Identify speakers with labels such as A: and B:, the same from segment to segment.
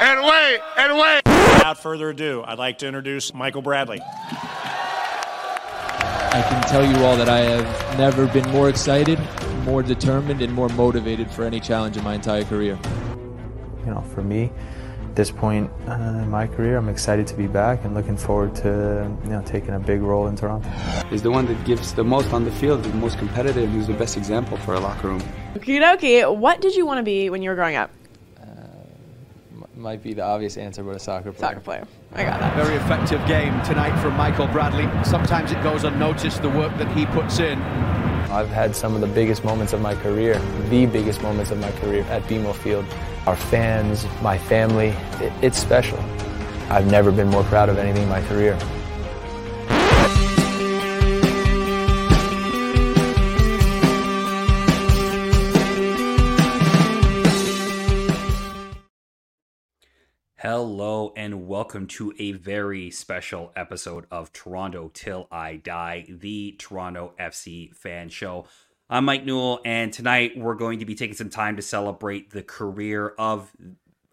A: And wait, and wait.
B: Without further ado, I'd like to introduce Michael Bradley.
C: I can tell you all that I have never been more excited, more determined, and more motivated for any challenge in my entire career.
D: You know, for me, at this point uh, in my career, I'm excited to be back and looking forward to you know taking a big role in Toronto.
E: He's the one that gives the most on the field, the most competitive. And he's the best example for a locker room.
F: Okie dokie. What did you want to be when you were growing up?
C: Uh, might be the obvious answer, but a soccer player.
F: Soccer player. I got that.
G: Very effective game tonight from Michael Bradley. Sometimes it goes unnoticed, the work that he puts in.
D: I've had some of the biggest moments of my career, the biggest moments of my career at BMO Field. Our fans, my family, it, it's special. I've never been more proud of anything in my career.
H: Hello and welcome to a very special episode of Toronto Til I Die, the Toronto FC fan show. I'm Mike Newell, and tonight we're going to be taking some time to celebrate the career of,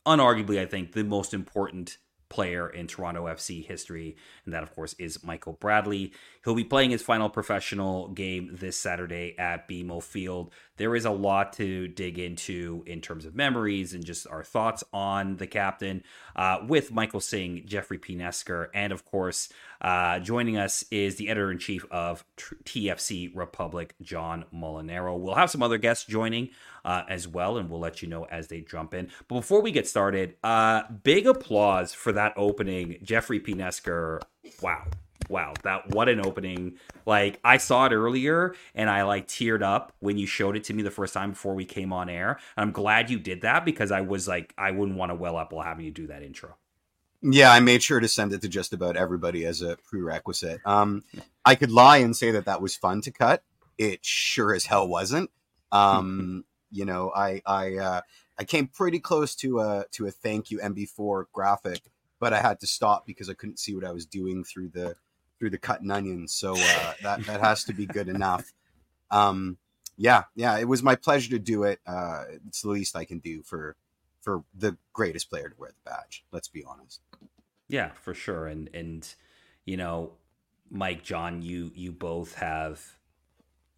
H: unarguably, I think, the most important player in Toronto FC history, and that, of course, is Michael Bradley. He'll be playing his final professional game this Saturday at BMO Field. There is a lot to dig into in terms of memories and just our thoughts on the captain uh, with Michael Singh, Jeffrey P. Nesker, and of course, uh, joining us is the editor in chief of TFC Republic, John Molinaro. We'll have some other guests joining uh, as well, and we'll let you know as they jump in. But before we get started, uh, big applause for that opening, Jeffrey P. Nesker. Wow wow that what an opening like i saw it earlier and i like teared up when you showed it to me the first time before we came on air And i'm glad you did that because i was like i wouldn't want to well up while having you do that intro
I: yeah i made sure to send it to just about everybody as a prerequisite um i could lie and say that that was fun to cut it sure as hell wasn't um you know i i uh i came pretty close to a to a thank you mb4 graphic but i had to stop because i couldn't see what i was doing through the through the cutting onions. So uh, that that has to be good enough. Um, yeah, yeah, it was my pleasure to do it. Uh, it's the least I can do for for the greatest player to wear the badge. Let's be honest.
H: Yeah, for sure. And and you know, Mike, John, you you both have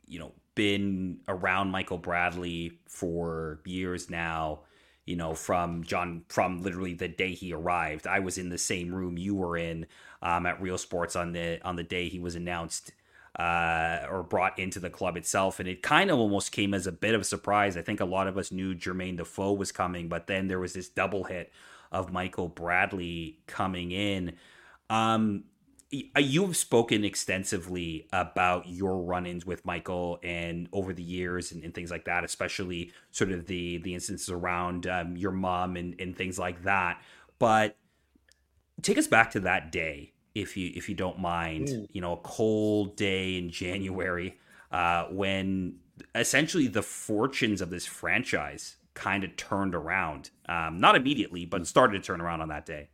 H: you know been around Michael Bradley for years now you know, from John, from literally the day he arrived. I was in the same room you were in um, at Real Sports on the on the day he was announced uh, or brought into the club itself, and it kind of almost came as a bit of a surprise. I think a lot of us knew Jermaine Defoe was coming, but then there was this double hit of Michael Bradley coming in. Um, you've spoken extensively about your run-ins with Michael and over the years and, and things like that, especially sort of the the instances around um, your mom and, and things like that. But take us back to that day, if you if you don't mind. Mm. You know, a cold day in January uh, when essentially the fortunes of this franchise kind of turned around. Um, not immediately, but started to turn around on that day.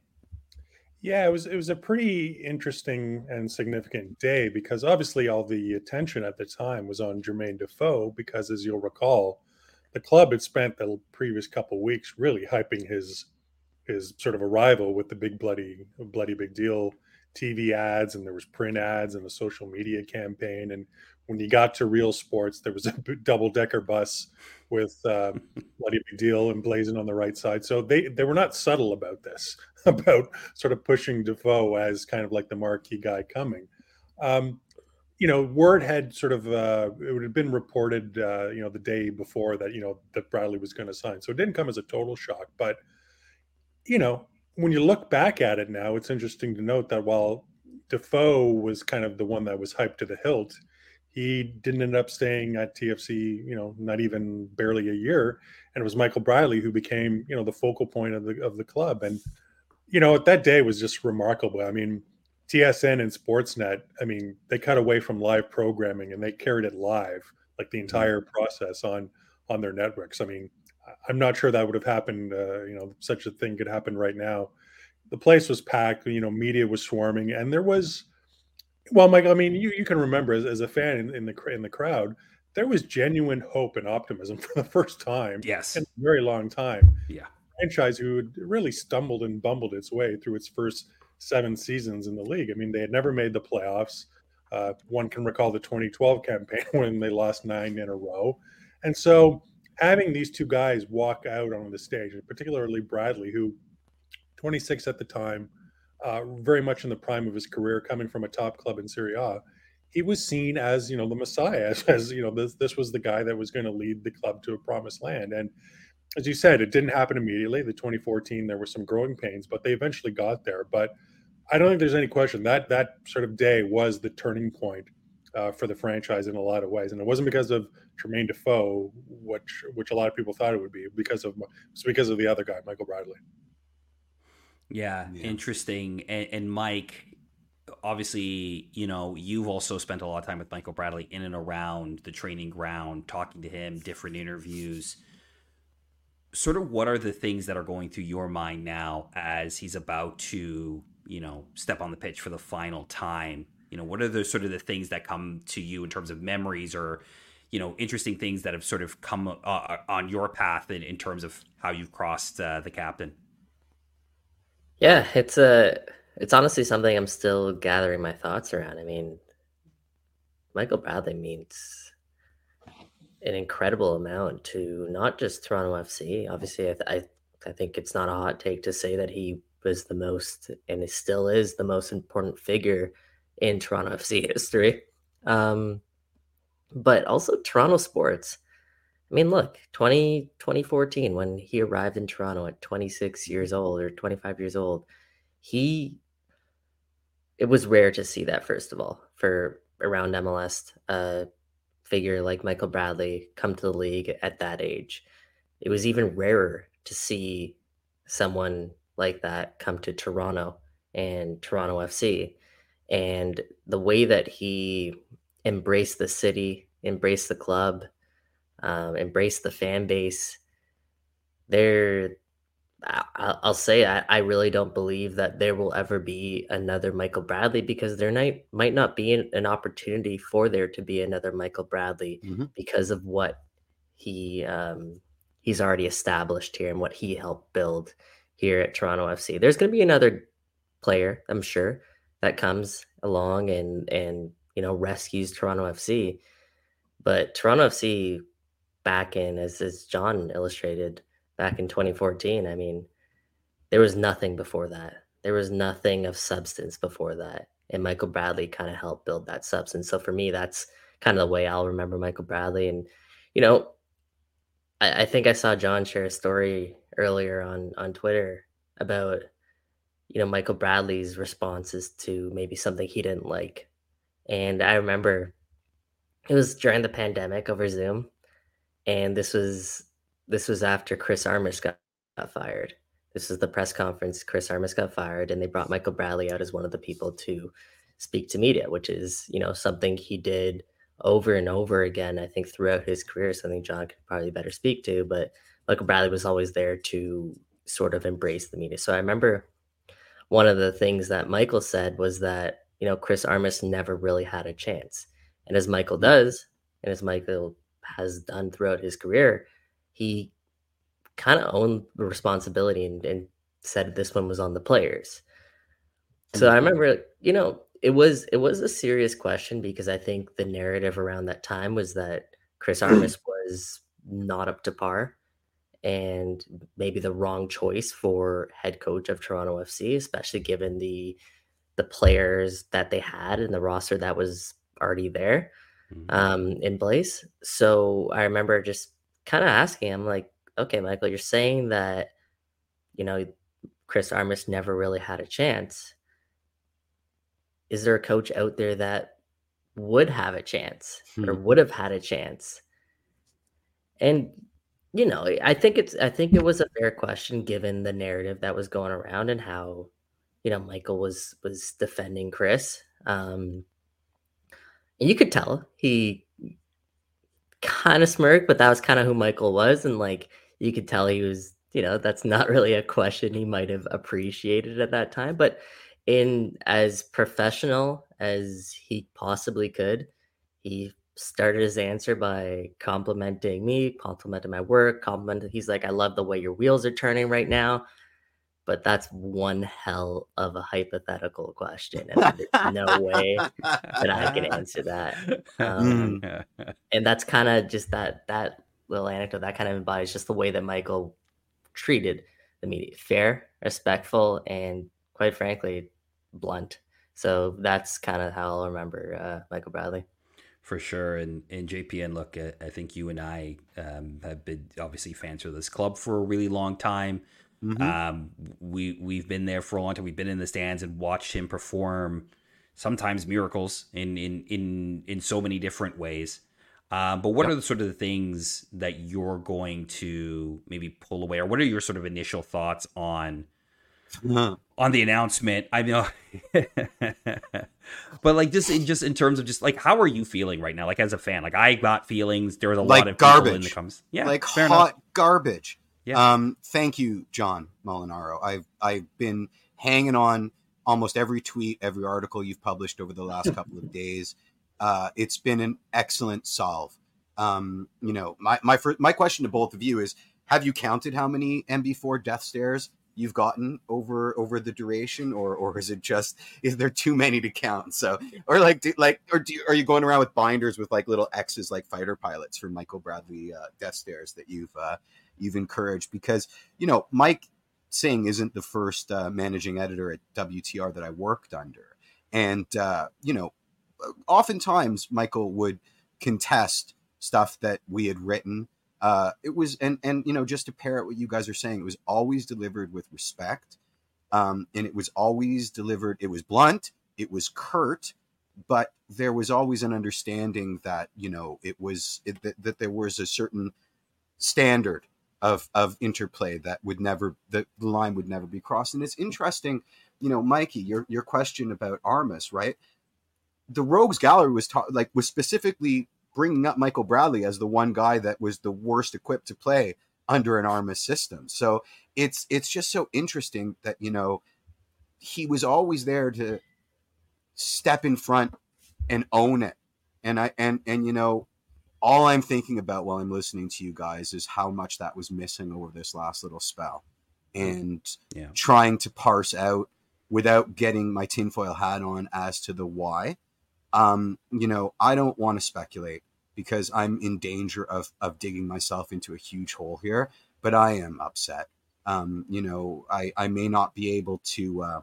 J: Yeah, it was it was a pretty interesting and significant day because obviously all the attention at the time was on Jermaine Defoe because as you'll recall, the club had spent the previous couple weeks really hyping his his sort of arrival with the big bloody bloody big deal TV ads and there was print ads and a social media campaign and when you got to real sports there was a double decker bus with uh, bloody big deal emblazoned on the right side so they they were not subtle about this about sort of pushing Defoe as kind of like the marquee guy coming. Um, you know, word had sort of uh, it would have been reported, uh, you know, the day before that you know that Bradley was going to sign, so it didn't come as a total shock. But you know, when you look back at it now, it's interesting to note that while Defoe was kind of the one that was hyped to the hilt, he didn't end up staying at TFC, you know, not even barely a year, and it was Michael Bradley who became, you know, the focal point of the of the club and you know, that day was just remarkable. I mean, TSN and Sportsnet, I mean, they cut away from live programming and they carried it live, like the mm-hmm. entire process on on their networks. I mean, I'm not sure that would have happened. Uh, you know, such a thing could happen right now. The place was packed. You know, media was swarming, and there was, well, Mike. I mean, you, you can remember as, as a fan in, in the in the crowd, there was genuine hope and optimism for the first time
H: yes.
J: in a very long time.
H: Yeah.
J: Franchise who had really stumbled and bumbled its way through its first seven seasons in the league. I mean, they had never made the playoffs. Uh, one can recall the 2012 campaign when they lost nine in a row. And so having these two guys walk out on the stage, and particularly Bradley, who 26 at the time, uh, very much in the prime of his career, coming from a top club in Serie A, he was seen as you know the Messiah, as, as you know this this was the guy that was going to lead the club to a promised land. And as you said, it didn't happen immediately. The 2014 there were some growing pains, but they eventually got there. But I don't think there's any question that that sort of day was the turning point uh, for the franchise in a lot of ways, and it wasn't because of Jermaine Defoe, which which a lot of people thought it would be, because of it's because of the other guy, Michael Bradley.
H: Yeah, yeah. interesting. And, and, Mike, obviously, you know, you've also spent a lot of time with Michael Bradley in and around the training ground, talking to him, different interviews. Sort of what are the things that are going through your mind now as he's about to, you know, step on the pitch for the final time? You know, what are the sort of the things that come to you in terms of memories or, you know, interesting things that have sort of come uh, on your path in, in terms of how you've crossed uh, the captain?
K: Yeah, it's a it's honestly something I'm still gathering my thoughts around. I mean, Michael Bradley means an incredible amount to not just Toronto FC. Obviously, I, I, I think it's not a hot take to say that he was the most and it still is the most important figure in Toronto FC history. Um, but also Toronto sports. I mean, look, 20, 2014, when he arrived in Toronto at 26 years old or 25 years old, he, it was rare to see that, first of all, for around MLS, a figure like Michael Bradley come to the league at that age. It was even rarer to see someone like that come to Toronto and Toronto FC. And the way that he embraced the city, embraced the club, um, embrace the fan base. There, I'll say I, I really don't believe that there will ever be another Michael Bradley because there might might not be an, an opportunity for there to be another Michael Bradley mm-hmm. because of what he um, he's already established here and what he helped build here at Toronto FC. There's going to be another player, I'm sure, that comes along and and you know rescues Toronto FC. But Toronto FC back in as as John illustrated back in 2014. I mean, there was nothing before that. There was nothing of substance before that. And Michael Bradley kind of helped build that substance. So for me, that's kind of the way I'll remember Michael Bradley. And, you know, I, I think I saw John share a story earlier on on Twitter about, you know, Michael Bradley's responses to maybe something he didn't like. And I remember it was during the pandemic over Zoom and this was this was after Chris Armas got, got fired. This was the press conference. Chris Armas got fired, and they brought Michael Bradley out as one of the people to speak to media, which is you know something he did over and over again. I think throughout his career, something John could probably better speak to. But Michael Bradley was always there to sort of embrace the media. So I remember one of the things that Michael said was that you know Chris Armas never really had a chance, and as Michael does, and as Michael has done throughout his career, he kind of owned the responsibility and, and, said this one was on the players. So I remember, you know, it was it was a serious question because I think the narrative around that time was that Chris Armas was not up to par and maybe the wrong choice for head coach of Toronto FC, especially given the the players that they had and the roster that was already there mm-hmm. Um, in place. So I remember just kind of asking him, like, okay, Michael, you're saying that, you know, Chris Armas never really had a chance. Is there a coach out there that would have a chance hmm. or would have had a chance? And you know, I think it's I think it was a fair question given the narrative that was going around and how, you know, Michael was was defending Chris. Um, and you could tell he kind of smirked, but that was kind of who Michael was, and like you could tell he was, you know, that's not really a question he might have appreciated at that time, but in as professional as he possibly could, he started his answer by complimenting me, complimenting my work, complimenting. He's like, "I love the way your wheels are turning right now." But that's one hell of a hypothetical question, and there's no way that I can answer that. Um, and that's kind of just that that little anecdote that kind of embodies just the way that Michael treated the media, fair, respectful, and quite frankly, blunt. So that's kind of how I'll remember uh, Michael Bradley
H: for sure. And and JPN, look, I think you and I um, have been obviously fans of this club for a really long time. Mm-hmm. Um, we we've been there for a long time. We've been in the stands and watched him perform sometimes miracles in in in in so many different ways. Um, but what yep. are the sort of the things that you're going to maybe pull away, or what are your sort of initial thoughts on uh-huh. on the announcement? I know, but like just in, just in terms of just like how are you feeling right now? Like as a fan, like I got feelings. There was a
I: like
H: lot of
I: garbage
H: in the comments. Yeah,
I: like hot enough. garbage. Yeah. Um, thank you, John Molinaro. I've I've been hanging on almost every tweet, every article you've published over the last couple of days. Uh, it's been an excellent solve. Um, you know, my my first, my question to both of you is: Have you counted how many MB4 death stares you've gotten over over the duration, or or is it just is there too many to count? So, or like do, like or do, are you going around with binders with like little X's like fighter pilots for Michael Bradley uh, death stares that you've uh, you've encouraged because you know Mike Singh isn't the first uh, managing editor at WTR that I worked under, and uh, you know, oftentimes Michael would contest stuff that we had written. Uh, it was and and you know just to parrot what you guys are saying, it was always delivered with respect, um, and it was always delivered. It was blunt. It was curt, but there was always an understanding that you know it was it, that, that there was a certain standard of of interplay that would never the, line would never be crossed. And it's interesting, you know, Mikey, your your question about Armas, right? The Rogues Gallery was ta- like was specifically bringing up Michael Bradley as the one guy that was the worst equipped to play under an Armas system. So it's it's just so interesting that you know he was always there to step in front and own it. And I and and you know all I'm thinking about while I'm listening to you guys is how much that was missing over this last little spell and yeah. trying to parse out without getting my tinfoil hat on as to the why. Um, you know, I don't want to speculate because I'm in danger of, of digging myself into a huge hole here, but I am upset. Um, you know, I, I may not be able to, uh,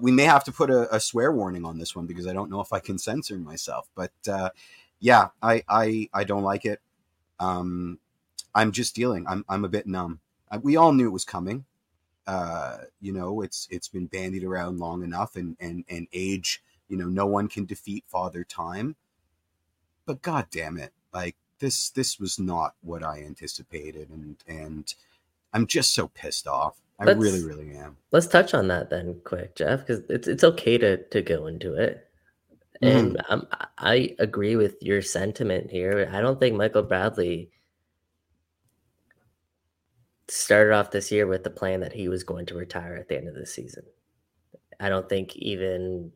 I: we may have to put a, a, swear warning on this one because I don't know if I can censor myself, but, uh, yeah, I I I don't like it. Um, I'm just dealing. I'm I'm a bit numb. I, we all knew it was coming. Uh, you know, it's it's been bandied around long enough, and and and age. You know, no one can defeat Father Time. But god damn it, like this this was not what I anticipated, and and I'm just so pissed off. I let's, really, really am.
K: Let's touch on that then, quick, Jeff, because it's it's okay to to go into it. And mm. um, I agree with your sentiment here. I don't think Michael Bradley started off this year with the plan that he was going to retire at the end of the season. I don't think even,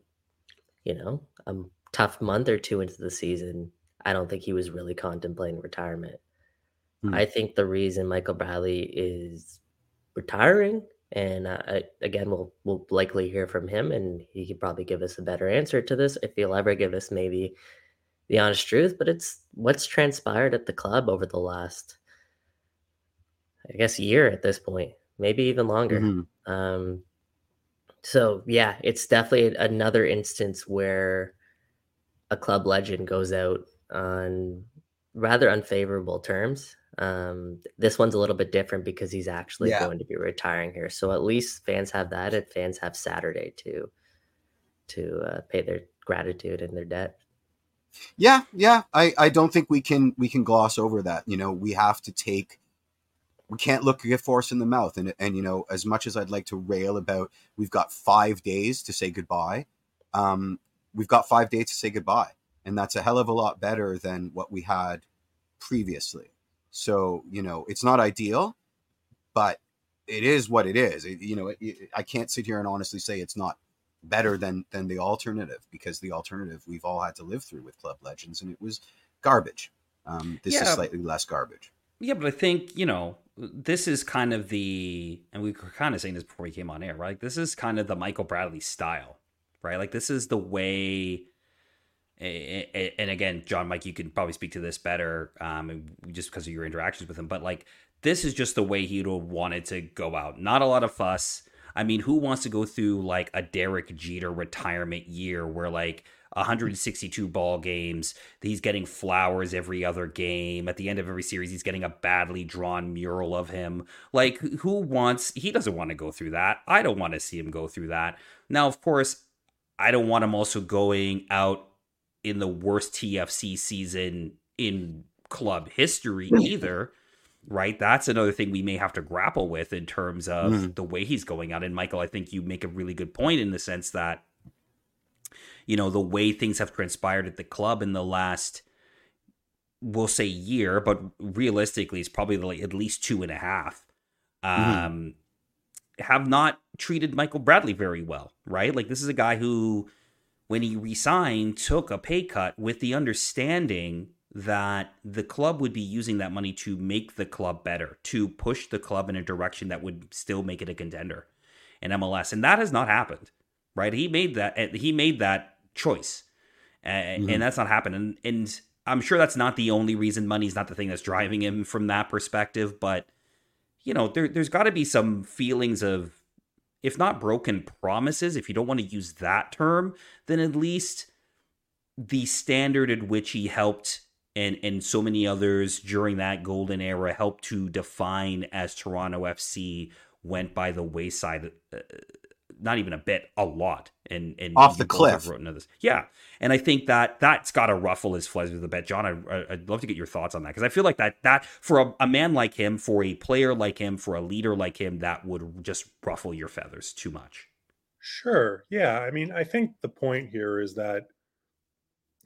K: you know, a tough month or two into the season, I don't think he was really contemplating retirement. Mm. I think the reason Michael Bradley is retiring and uh, again, we'll we'll likely hear from him, and he could probably give us a better answer to this if he'll ever give us maybe the honest truth. But it's what's transpired at the club over the last, I guess, year at this point, maybe even longer. Mm-hmm. Um, so yeah, it's definitely another instance where a club legend goes out on rather unfavorable terms. Um, this one's a little bit different because he's actually yeah. going to be retiring here. So at least fans have that, and fans have Saturday to to uh, pay their gratitude and their debt.
I: Yeah, yeah. I I don't think we can we can gloss over that. You know, we have to take. We can't look a force in the mouth, and and you know, as much as I'd like to rail about, we've got five days to say goodbye. Um, we've got five days to say goodbye, and that's a hell of a lot better than what we had previously. So, you know, it's not ideal, but it is what it is. It, you know, it, it, I can't sit here and honestly say it's not better than than the alternative because the alternative we've all had to live through with club legends and it was garbage. Um, this
H: Yeah.
I: is slightly less garbage.
H: Yeah, but I think, you know, this is kind of the, and we were kind of saying this before we came on air, right? Like, this is kind of the Michael Bradley style, right? Like, this is the way, and again, John, Mike, you can probably speak to this better um, just because of your interactions with him, but like, this is just the way he wanted to go out. Not a lot of fuss. I mean, who wants to go through like a Derek Jeter retirement year where like 162 ball games, he's getting flowers every other game. At the end of every series, he's getting a badly drawn mural of him. Like, who wants, he doesn't want to go through that. I don't want to see him go through that. Now, of course, I don't want him also going out in the worst TFC season in club history either right? That's another thing we may have to grapple with in terms of
I: Mhm.
H: the way he's going out. And Michael, I think you make a really good point in the sense that, you know, the way things have transpired at the club in the last, we'll say year, but realistically, it's probably like at least two and a half, um, have not treated Michael Bradley very well, right? Like, this is a guy who, when he resigned, took a pay cut with the understanding that the club would be using that money to make the club better, to push the club in a direction that would still make it a contender in MLS, and that has not happened. Right? He made that. eh, He made that choice, A-
I: Mhm.
H: and that's not happened. And, and I'm sure that's not the only reason. Money's not the thing that's driving him from that perspective, but you know, there, there's got to be some feelings of, if not broken promises, if you don't want to use that term, then at least the standard at which he helped and and so many others during that golden era helped to define as Toronto FC went by the wayside. Uh, not even a bit, a lot, and and
I: Off the
H: both have
I: cliff.
H: this. Yeah, and I think that that's got to ruffle his feathers a bit, John. I, I- I'd love to get your thoughts on that because I feel like that that for a, a man like him, for a player like him, for a leader like him, that would just ruffle your feathers too much.
J: Sure. Yeah. I mean, I think the point here is that,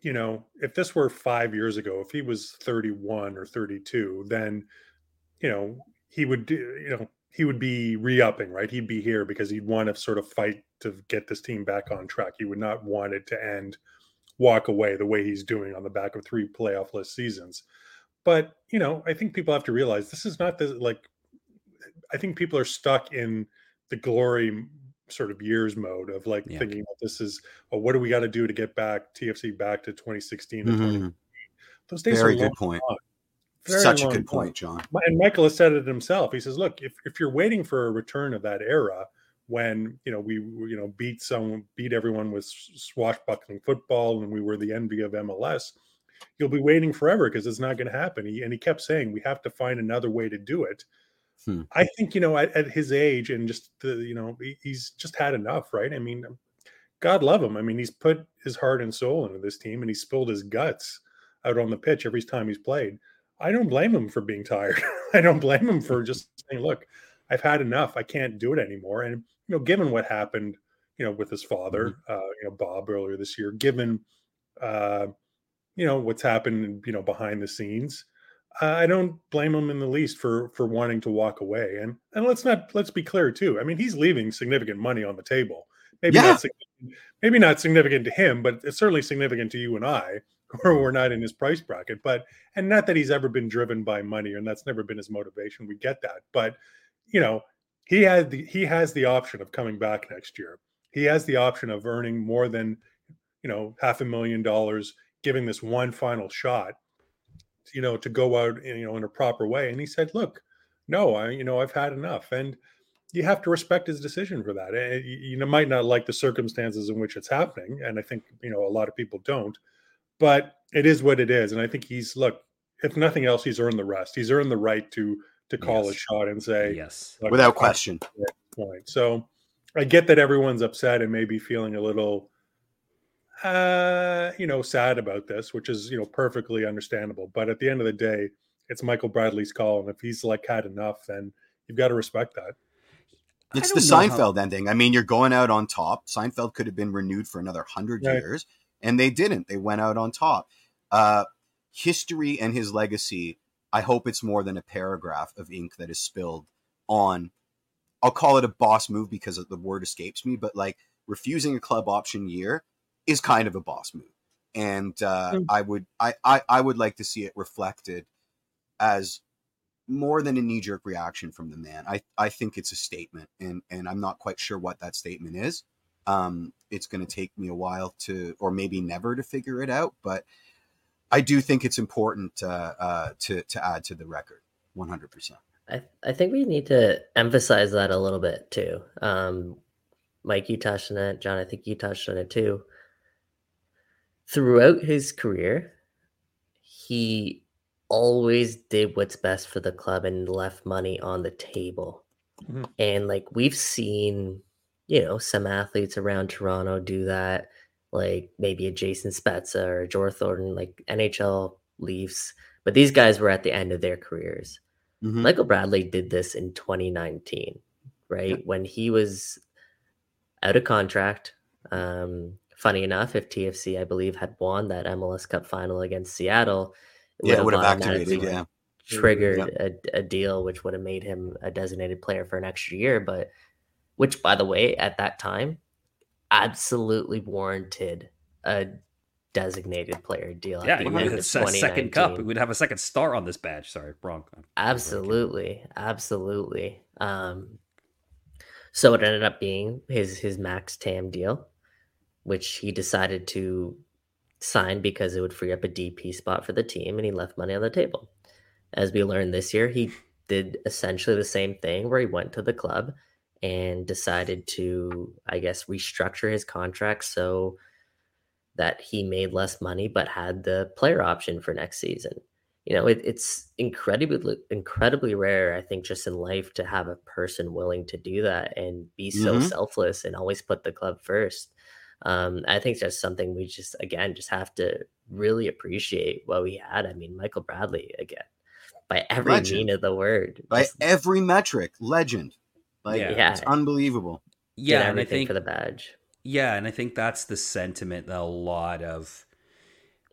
J: you know, if this were five years ago, if he was 31 or 32, then, you know, he would do, you know, he would be re upping, right? He'd be here because he'd want to sort of fight to get this team back on track. He would not want it to end, walk away the way he's doing on the back of three playoff list seasons. But, you know, I think people have to realize this is not the like, I think people are stuck in the glory sort of years mode of like
H: Yeah.
J: thinking this is oh, what do we got to do to get back TFC back to 2016 and 20
I: Mhm.
J: those days
I: Very
J: are
I: good
J: long
I: point.
J: gone. Very
I: Such a good
J: gone.
I: point, John.
J: And Michael has said it himself. He says, "Look, if, if you're waiting for a return of that era when you know we we, you know beat some beat everyone with swashbuckling football, and we were the envy of MLS, you'll be waiting forever because it's not going to happen." He, and he kept saying, "We have to find another way to do it."
I: Hmm.
J: I think you know at, at his age and just the you know he, he's just had enough, right? I mean, God love him. I mean, he's put his heart and soul into this team, and he spilled his guts out on the pitch every time he's played. I don't blame him for being tired. I don't blame him for just saying, "Look, I've had enough. I can't do it anymore." And you know, given what happened, you know, with his father, uh, you know, Bob earlier this year, given uh, you know what's happened, you know, behind the scenes, uh, I don't blame him in the least for for wanting to walk away. And and let's not let's be clear too. I mean, he's leaving significant money on the table. Maybe
I: Yeah.
J: not maybe not significant to him, but it's certainly significant to you and I, or we're not in his price bracket. But and not that he's ever been driven by money, and that's never been his motivation. We get that, but you know, he had the he has the option of coming back next year. He has the option of earning more than you know half a million dollars, giving this one final shot, you know, to go out you know in a proper way. And he said, "Look, no, I you know I've had enough." And you have to respect his decision for that. Eh, You, might not like the circumstances in which it's happening, and I think you know a lot of people don't, but it is what it is. And I think he's look, if nothing else, he's earned the rest. He's earned the right to to call a shot and say,
H: Yes.
I: Without question.
J: Point. So I get that everyone's upset and maybe feeling a little, uh, you know, sad about this, which is you know perfectly understandable. But at the end of the day, it's Michael Bradley's call, and if he's like had enough, then you've got to respect that.
I: It's the
H: don't how-
I: Seinfeld ending. I mean, you're going out on top. Seinfeld could have been renewed for another hundred
J: Right.
I: years, and they didn't. They went out on top. Uh, history and his legacy. I hope it's more than a paragraph of ink that is spilled on. I'll call it a boss move because the word escapes me, but like refusing a club option year is kind of a boss move. And uh,
F: Mm.
I: I would I, I I would like to see it reflected as more than a knee jerk reaction from the man. I, I think it's a statement, and and I'm not quite sure what that statement is. Um, it's going to take me a while to, or maybe never to figure it out. But I do think it's important uh, uh, to to add to the record, 100. percent
K: I, I think we need to emphasize that a little bit too. Um, Mike, you touched on it. John, I think you touched on it too. Throughout his career, he always did what's best for the club and left money on the table.
J: Mhm.
K: And like we've seen, you know, some athletes around Toronto do that, like maybe a Jason Spezza or a Joe Thornton, like NHL Leafs. But these guys were at the end of their careers.
I: Mhm.
K: Michael Bradley did this in 2019, right? When he was out of contract. Um, funny enough, if TFC, I believe, had won that MLS Cup final against Seattle,
I: Yeah, it would have activated. Yeah,
K: triggered
I: Yeah.
K: a, a deal which would have made him a designated player for an extra year. But which, by the way, at that time, absolutely warranted a designated player deal.
H: Yeah,
K: at
H: he
K: the
H: would
K: end
H: have a second cup. We would have a second star on this badge. Sorry, wrong.
K: Absolutely, absolutely. Um, so it ended up being his his max TAM deal, which he decided to sign because it would free up a DP spot for the team, and he left money on the table. As we learned this year, he did essentially the same thing, where he went to the club and decided to, I guess, restructure his contract so that he made less money but had the player option for next season you know it, it's incredibly incredibly rare i think just in life to have a person willing to do that and be so
I: Mhm.
K: selfless and always put the club first um, i think that's something we just again just have to really appreciate what we had i mean michael bradley again by every
I: Legend.
K: meaning of the word
I: by
K: just
I: every metric, legend. Like
H: Yeah.
I: it's unbelievable.
K: did
H: Yeah, and I think
K: for the badge
H: Yeah, and I think that's the sentiment that a lot of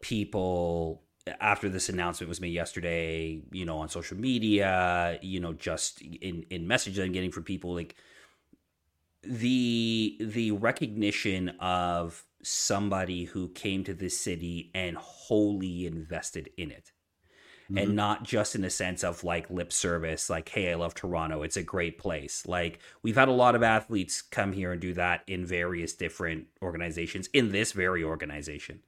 H: people after this announcement was made yesterday, you know, on social media, you know, just in in messages I'm getting from people like the the recognition of somebody who came to this city and wholly invested in it
I: Mhm.
H: and not just in the sense of like lip service like hey i love toronto. It's a great place. Like we've had a lot of athletes come here and do that in various different organizations in this very organization.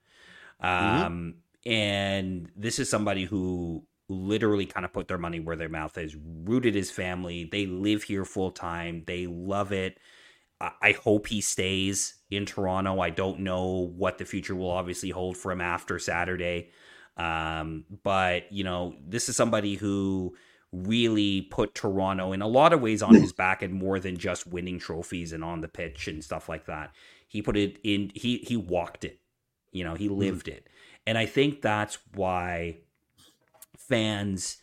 H: Um and this is somebody who literally kind of put their money where their mouth is rooted his family. They live here full time they love it. I hope he stays in Toronto. I don't know what the future will obviously hold for him after Saturday. Um, but, you know, this is somebody who really put Toronto in a lot of ways on his back and more than just winning trophies and on the pitch and stuff like that. He put it in, he, he walked it, you know, he lived it. And I think that's why fans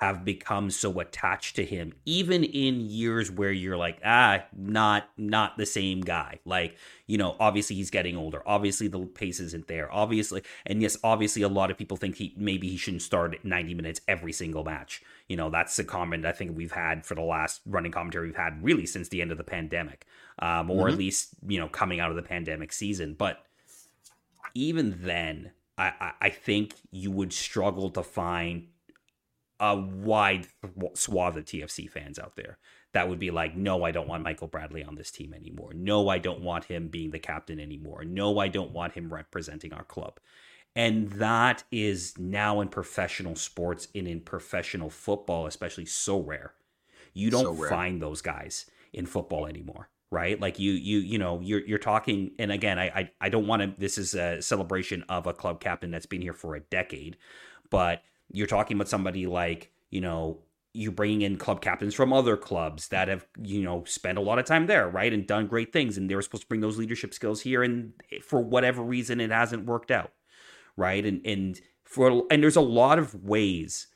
H: have become so attached to him even in years where you're like ah not not the same guy. Like you know obviously he's getting older. Obviously the pace isn't there. Obviously and yes obviously a lot of people think he maybe he shouldn't start at 90 minutes every single match. You know that's the comment i think we've had for the last running commentary we've had really since the end of the pandemic um, or
I: Mhm.
H: at least you know coming out of the pandemic season. But even then I, I, I think you would struggle to find a wide swath of TFC fans out there that would be like, no, I don't want Michael Bradley on this team anymore. No, I don't want him being the captain anymore. No, I don't want him representing our club. And that is now in professional sports and in professional football, especially so rare. You don't
I: rare.
H: find those guys in football anymore, right? Like you, you, you know, you're you're talking. And again, I, I, I don't want to. This is a celebration of a club captain that's been here for a decade, but you're talking about somebody like you know you're bringing in club captains from other clubs that have you know spent a lot of time there right and done great things and they were supposed to bring those leadership skills here and for whatever reason it hasn't worked out right? And and for and there's a lot of ways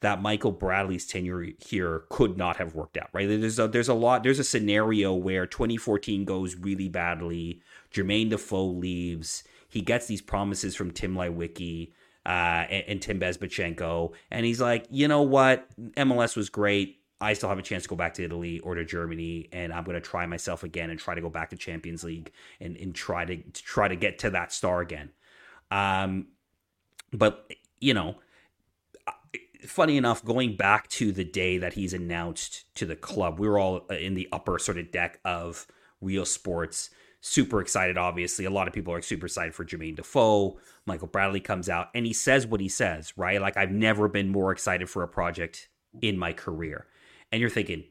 H: that Michael Bradley's tenure here could not have worked out right? There's a there's a lot there's a scenario where 2014 goes really badly Jermaine Defoe leaves he gets these promises from Tim Leiweke uh, and, and Tim Bezbatchenko. And he's like, you know what? MLS was great. I still have a chance to go back to Italy or to Germany, and I'm going to try myself again and try to go back to Champions League and, and try to, to try to get to that star again. Um, but you know, funny enough, going back to the day that he's announced to the club, we were all in the upper sort of deck of Real Sports. Super excited, obviously. A lot of people are super excited for Jermaine Defoe. Michael Bradley comes out and he says what he says, right? Like, I've never been more excited for a project in my career. And you're thinking,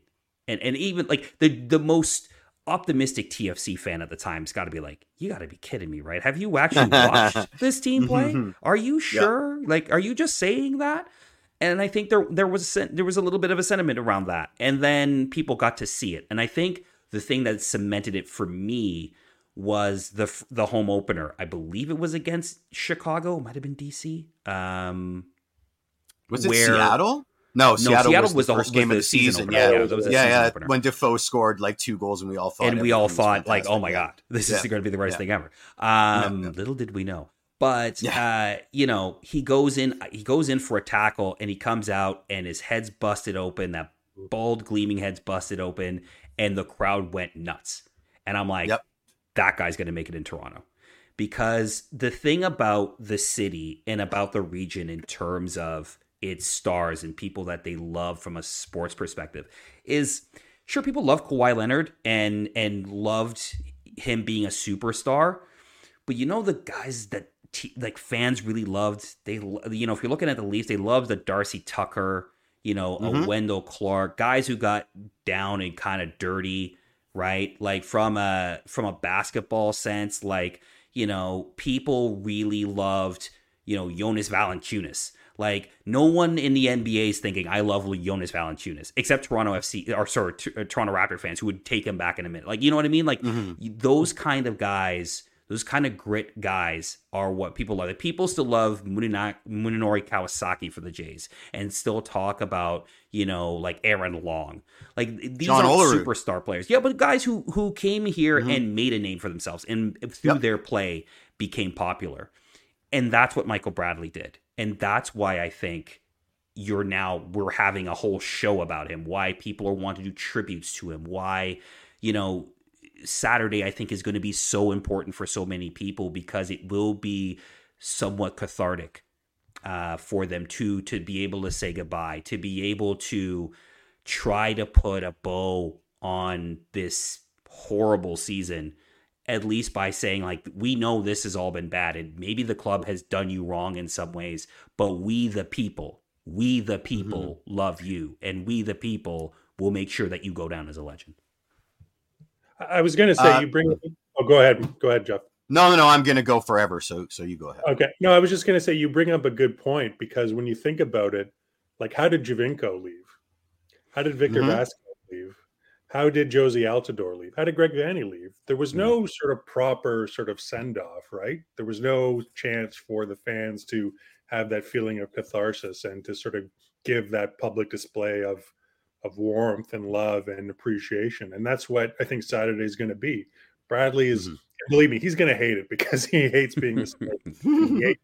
H: and, and even like the, the most optimistic TFC fan at the time's got to be like, you got to be kidding me, right? Have you actually watched this team mm-hmm. play? Are you sure? Yeah. Like, are you just saying that? And I think there there was a, there was a little bit of a sentiment around that, and then people got to see it. And I think the thing that cemented it for me was the the home opener. I believe it was against Chicago. It might have been DC. Um,
I: was it where, Seattle? No, Seattle, no, Seattle was, was, the first game of the season. Yeah, yeah, yeah. yeah, yeah. When Defoe scored like two goals, and we all thought,
H: and we all thought like, oh my god, this is going to be the greatest thing ever. Um, little did we know. But yeah. uh, you know, he goes in he goes in for a tackle and he comes out and his head's busted open, that bald gleaming head's busted open, and the crowd went nuts. And I'm like, yep. that guy's gonna make it in Toronto. Because the thing about the city and about the region in terms of its stars and people that they love from a sports perspective is sure people love Kawhi Leonard and and loved him being a superstar, but you know the guys that like fans really loved. They you know if you're looking at the Leafs, they loved the Darcy Tucker, you know, mm-hmm. a Wendell Clark, guys who got down and kind of dirty, right? Like from a from a basketball sense, like you know, people really loved you know Jonas Valanciunas. Like no one in the NBA is thinking I love Jonas Valanciunas except Toronto FC or sorry t- uh, Toronto Raptor fans who would take him back in a minute. Like you know what I mean? Like mm-hmm. those kind of guys those kind of grit guys are what people love. People still love Munenori Kawasaki for the Jays and still talk about, you know, like Aaron Long. Like these are superstar players. Yeah, but guys who who came here mm-hmm. and made a name for themselves and through yep. their play became popular. And that's what Michael Bradley did. And that's why I think you're now we're having a whole show about him, why people are wanting to do tributes to him, why, you know, Saturday, I think, is going to be so important for so many people because it will be somewhat cathartic uh, for them to to be able to say goodbye, to be able to try to put a bow on this horrible season at least by saying like we know this has all been bad and maybe the club has done you wrong in some ways but we the people we the people mm-hmm. love you and we the people will make sure that you go down as a legend
J: I was going to say uh, you bring. Oh, go ahead. Go ahead, Jeff.
I: No, no, no. I'm going to go forever. So, so you go ahead.
J: Okay. No, I was just going to say you bring up a good point because when you think about it, like how did Giovinco leave? How did Victor mm-hmm. Vázquez leave? How did Jozy Altidore leave? How did Greg Vanney leave? There was no mm-hmm. sort of proper sort of send off, right? There was no chance for the fans to have that feeling of catharsis and to sort of give that public display of of warmth and love and appreciation. And that's what I think Saturday is going to be. Bradley is, mm-hmm. believe me, he's going to hate it because he hates being this. he, hates,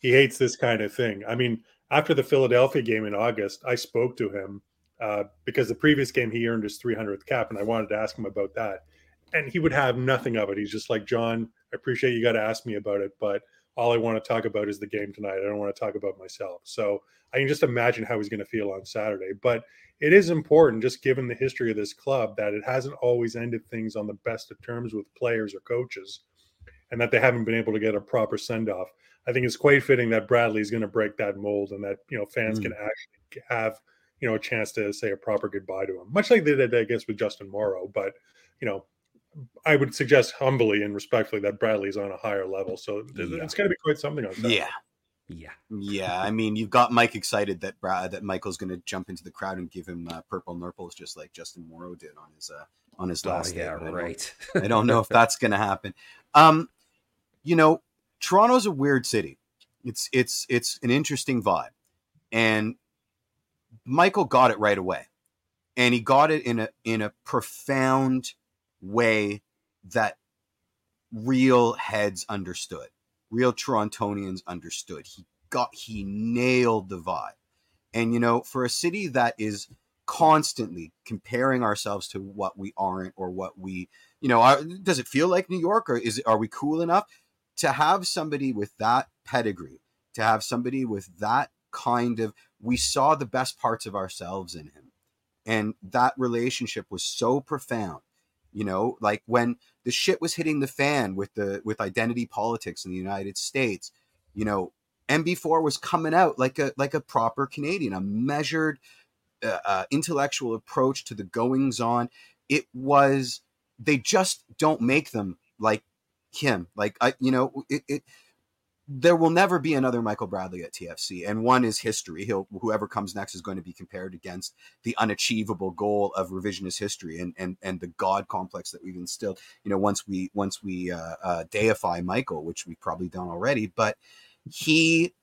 J: he hates this kind of thing. I mean, after the Philadelphia game in August, I spoke to him uh, because the previous game he earned his 300th cap, and I wanted to ask him about that. And he would have nothing of it. He's just like, John, I appreciate you got to ask me about it, but all I want to talk about is the game tonight. I don't want to talk about myself. So I can just imagine how he's going to feel on Saturday. But it is important, just given the history of this club, that it hasn't always ended things on the best of terms with players or coaches, and that they haven't been able to get a proper send off. I think it's quite fitting that Bradley is going to break that mold, and that you know fans mm. can actually have you know a chance to say a proper goodbye to him, much like they did, I guess, with Justin Morrow. But you know, I would suggest humbly and respectfully that Bradley's on a higher level, so yeah. it's going to be quite something on
I: Saturday. Yeah.
H: Yeah,
I: yeah. I mean, you've got Mike excited that Brad, that Michael's going to jump into the crowd and give him uh, purple nurples, just like Justin Morrow did on his uh, on his oh, last.
H: Oh, yeah, day. right.
I: I don't, I don't know if that's going to happen. Um, you know, Toronto's a weird city. It's it's it's an interesting vibe, and Michael got it right away, and he got it in a in a profound way that real heads understood real Torontonians understood. He got he nailed the vibe. And you know, for a city that is constantly comparing ourselves to what we aren't or what we, you know, are, does it feel like New York or is are we cool enough to have somebody with that pedigree, to have somebody with that kind of, we saw the best parts of ourselves in him. And that relationship was so profound you know like when the shit was hitting the fan with the with identity politics in the united states you know mb4 was coming out like a like a proper canadian a measured uh, uh, intellectual approach to the goings on. It was they just don't make them like him. Like i you know it, it there will never be another Michael Bradley at TFC, and one is history. He'll whoever comes next is going to be compared against the unachievable goal of revisionist history and and and the god complex that we've instilled. You know, once we once we uh, uh, deify Michael, which we've probably done already, but he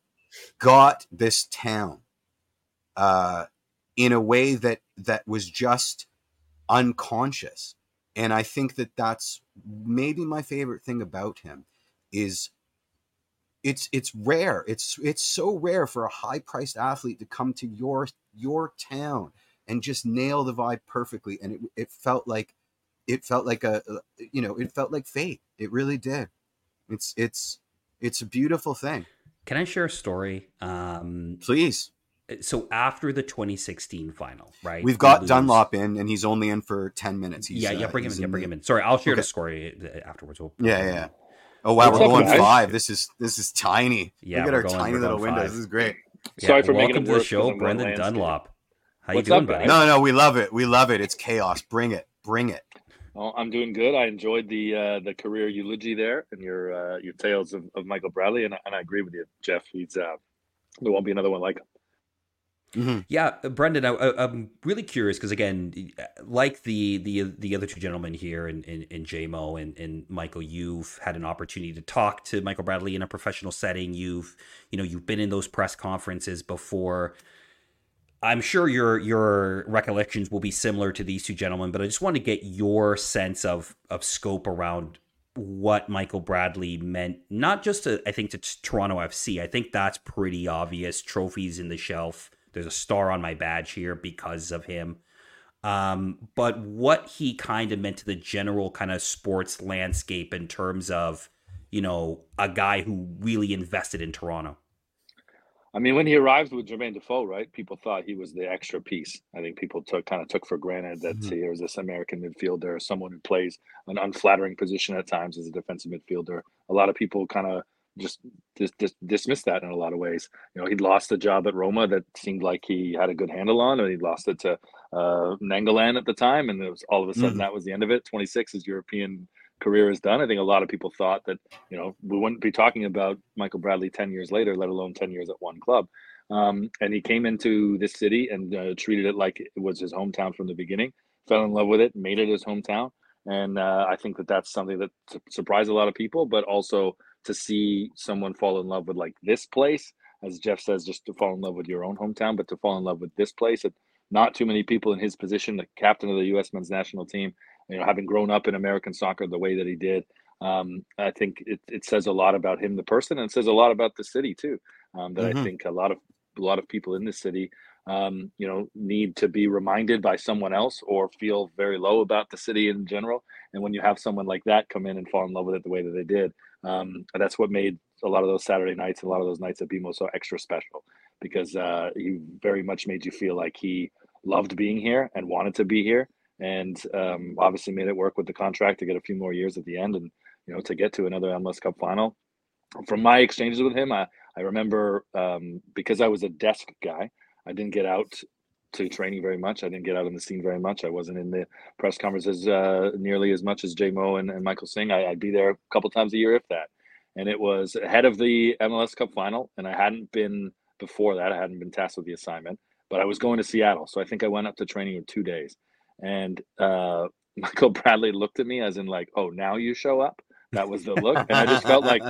I: got this town uh, in a way that that was just unconscious, and I think that that's maybe my favorite thing about him is it's it's rare. It's it's so rare for a high priced athlete to come to your your town and just nail the vibe perfectly. And it it felt like it felt like a you know it felt like fate. It really did. It's it's it's a beautiful thing.
H: Can I share a story? Um,
I: Please.
H: So after the 2016 final, right?
I: We've got Dunlop in, and he's only in for 10 minutes. He's,
H: yeah, yeah,
I: uh,
H: bring him in. Yeah, bring him in. Sorry, I'll share
I: Okay.
H: the story uh, afterwards. We'll,
I: Yeah, yeah. Oh wow,
L: What's
I: we're going
L: guys?
I: five. This is this is tiny.
H: Yeah,
I: Look at
H: we're
I: our
H: going-
I: tiny little
H: going
I: windows.
H: five.
I: This is great.
H: Yeah,
L: Sorry for making
H: welcome
L: it
H: to the show,
L: I'm
H: Brendan. Dunlop. How
L: What's
H: you doing,
L: up,
H: buddy?
I: No, no, we love it. We love it. It's chaos. Bring it. Bring it.
L: Oh, I'm doing good. I enjoyed the uh, the career eulogy there and your uh, your tales of, of Michael Bradley, and, I- and I agree with you, Jeff. He's uh, there won't be another one like him.
H: Yeah, uh, Brendan, I, I'm really curious because again, like the the the other two gentlemen here, and and, and JMO and, and Michael, you've had an opportunity to talk to Michael Bradley in a professional setting. You've you know you've been in those press conferences before. I'm sure your your recollections will be similar to these two gentlemen, but I just want to get your sense of of scope around what Michael Bradley meant, not just to I think to Toronto FC. I think that's pretty obvious. Trophies in the shelf. There's a star on my badge here because of him. Um, but what he kind of meant to the general kind of sports landscape in terms of, you know, a guy who really invested in Toronto.
L: I mean, when he arrived with Jermaine Defoe, right? People thought he was the extra piece. I think people took kind of took for granted that
I: Mhm.
L: here's this American midfielder, someone who plays an unflattering position at times as a defensive midfielder. A lot of people kind of just dis- dis- dismissed that in a lot of ways. You know, he'd lost a job at Roma that seemed like he had a good handle on, and he'd lost it to uh, Nainggolan at the time, and it was all of a sudden
I: Mhm.
L: that was the end of it. Twenty six, his European career is done. I think a lot of people thought that you know we wouldn't be talking about Michael Bradley ten years later, let alone ten years at one club. Um, and he came into this city and uh, treated it like it was his hometown from the beginning. Fell in love with it, made it his hometown, and uh, I think that that's something that su- surprised a lot of people. But also to see someone fall in love with like this place, as Jeff says, just to fall in love with your own hometown, but to fall in love with this place. It, not too many people in his position, the captain of the U.S. men's national team, you know, having grown up in American soccer the way that he did, um, I think it, it says a lot about him, the person, and it says a lot about the city too. Um, that I
I: Mhm.
L: think a lot of a lot of people in this city, um, you know, need to be reminded by someone else or feel very low about the city in general. And when you have someone like that come in and fall in love with it the way that they did, um, that's what made a lot of those Saturday nights and a lot of those nights at BMO so extra special because uh, he very much made you feel like he loved being here and wanted to be here and um, obviously made it work with the contract to get a few more years at the end and you know to get to another MLS Cup final. From my exchanges with him, I, I remember um, because I was a desk guy, I didn't get out to training very much. I didn't get out on the scene very much. I wasn't in the press conferences uh, nearly as much as JMO and, and Michael Singh. I, I'd be there a couple times a year, if that. And it was ahead of the MLS Cup final, and I hadn't been before that. I hadn't been tasked with the assignment, but I was going to Seattle, so I think I went up to training in two days. And uh, Michael Bradley looked at me as in like, "Oh, now you show up." That was the look, and I just felt like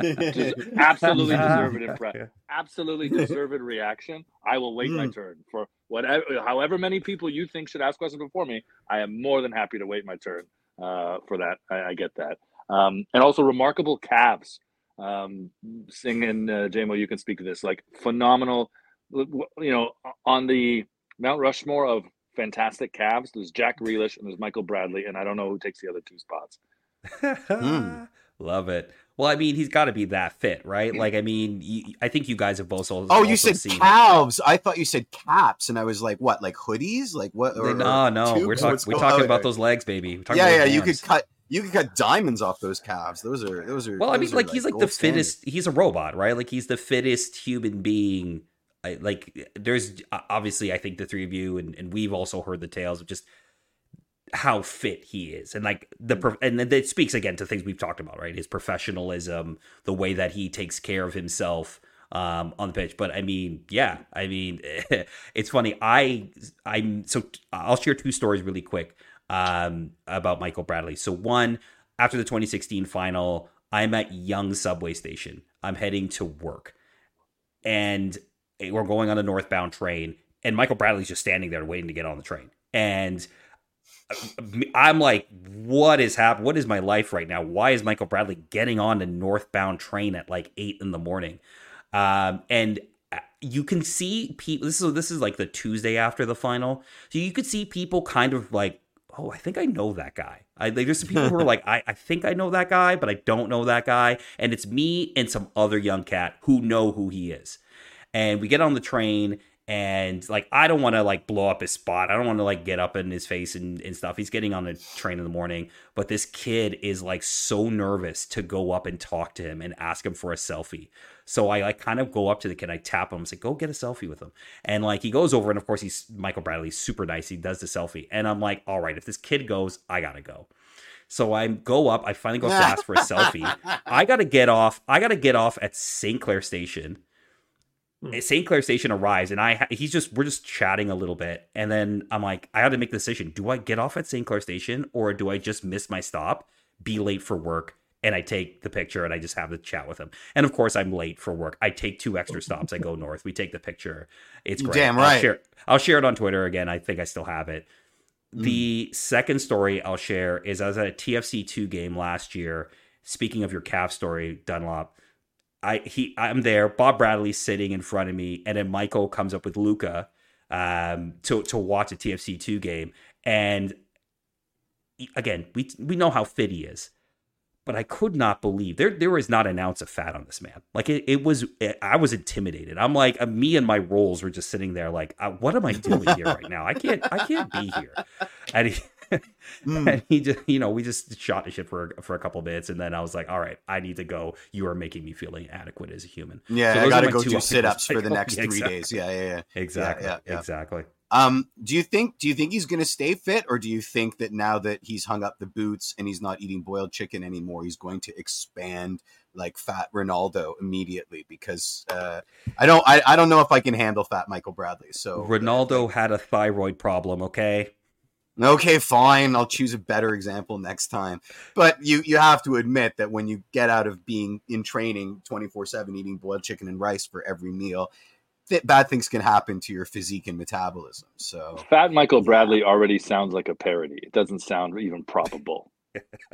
L: just absolutely deserved impre- absolutely deserved reaction. I will wait my
I: Mm.
L: turn for whatever, however many people you think should ask questions before me. I am more than happy to wait my turn uh, for that. I, I get that, um, and also remarkable calves. Um, Singh and uh, JMO, you can speak to this. Like phenomenal, you know, on the Mount Rushmore of fantastic calves. There's Jack Grealish and there's Michael Bradley, and I don't know who takes the other two spots.
H: Hmm. Love it. Well, I mean, he's got to be that fit, right? Like, I mean, I think you guys have both. Also
I: Oh, you said calves. I thought you said caps, and I was like, what, like hoodies? Like what? or-
H: no,
I: or
H: no, we're
I: tubes?
H: talking we're talking about those legs, baby. We're talking
I: Yeah, yeah. You could cut. You could cut diamonds off those calves. Those are those are.
H: Well, I mean,
I: are,
H: like, he's like the
I: standard.
H: fittest. He's a robot, right? Like he's the fittest human being. I, like, there's obviously, I think the three of you and, and we've also heard the tales of just how fit he is, and like the and that speaks again to things we've talked about, right? His professionalism, the way that he takes care of himself um, on the pitch. But I mean, yeah, I mean, it's funny. I I'm so I'll share two stories really quick um, about Michael Bradley. So one after the 2016 final, I'm at Yonge Subway Station. I'm heading to work, and we're going on a northbound train, and Michael Bradley's just standing there waiting to get on the train, and. I'm like, what is happening? What is my life right now? Why is Michael Bradley getting on a northbound train at like eight in the morning? Um, and uh, you can see people. This is this is like the Tuesday after the final, so you could see people kind of like, oh, I think I know that guy. I like, there's some people who are like, I, I think I know that guy, but I don't know that guy, and it's me and some other young cat who know who he is. And we get on the train, and like I don't want to like blow up his spot. I don't want to like get up in his face and, and stuff. He's getting on the train in the morning, but this kid is like so nervous to go up and talk to him and ask him for a selfie. So I like kind of go up to the kid, I tap him, I say, "Go get a selfie with him." And like he goes over, and of course he's Michael Bradley's super nice. He does the selfie, and I'm like, "All right, if this kid goes, I gotta go." So I go up. I finally go up to ask for a selfie. I gotta get off. I gotta get off at St. Clair Station. Hmm. St. Clair Station arrives, and I he's just we're just chatting a little bit, and then I'm like, I had to make the decision: do I get off at St. Clair Station, or do I just miss my stop, be late for work, and I take the picture and I just have the chat with him? And of course, I'm late for work. I take two extra oh. stops. I go north. We take the picture. It's great.
I: Damn
H: I'll
I: right.
H: share, I'll share it on Twitter again. I think I still have it. Hmm. The second story I'll share is I was at a TFC two game last year. Speaking of your calf story, Dunlop, I he I'm there. Bob Bradley's sitting in front of me, and then Michael comes up with Luca um, to to watch a TFC two game. And again, we we know how fit he is, but I could not believe there there was not an ounce of fat on this man. Like it, it was, it, I was intimidated. I'm like, uh, me and my rolls were just sitting there, like, uh, what am I doing here right now? I can't I can't be here. And he, and he just, you know, we just shot the shit for for a couple bits, and then I was like, all right, I need to go. You are making me feel inadequate as a human.
I: Yeah,
H: So
I: I got to go do sit ups for the
H: Yeah,
I: next three
H: exactly.
I: days. Yeah, yeah, yeah.
H: Exactly.
I: Yeah, yeah.
H: Exactly.
I: Um, do you think do you think he's going to stay fit, or do you think that now that he's hung up the boots and he's not eating boiled chicken anymore, he's going to expand like fat Ronaldo immediately? Because uh, I don't I, I don't know if I can handle fat Michael Bradley. So
H: Ronaldo had a thyroid problem. Okay.
I: Okay, fine. I'll choose a better example next time. But you you have to admit that when you get out of being in training 24/7 eating boiled chicken and rice for every meal, that bad things can happen to your physique and metabolism. So
L: Fat Michael Bradley already sounds like a parody. It doesn't sound even probable.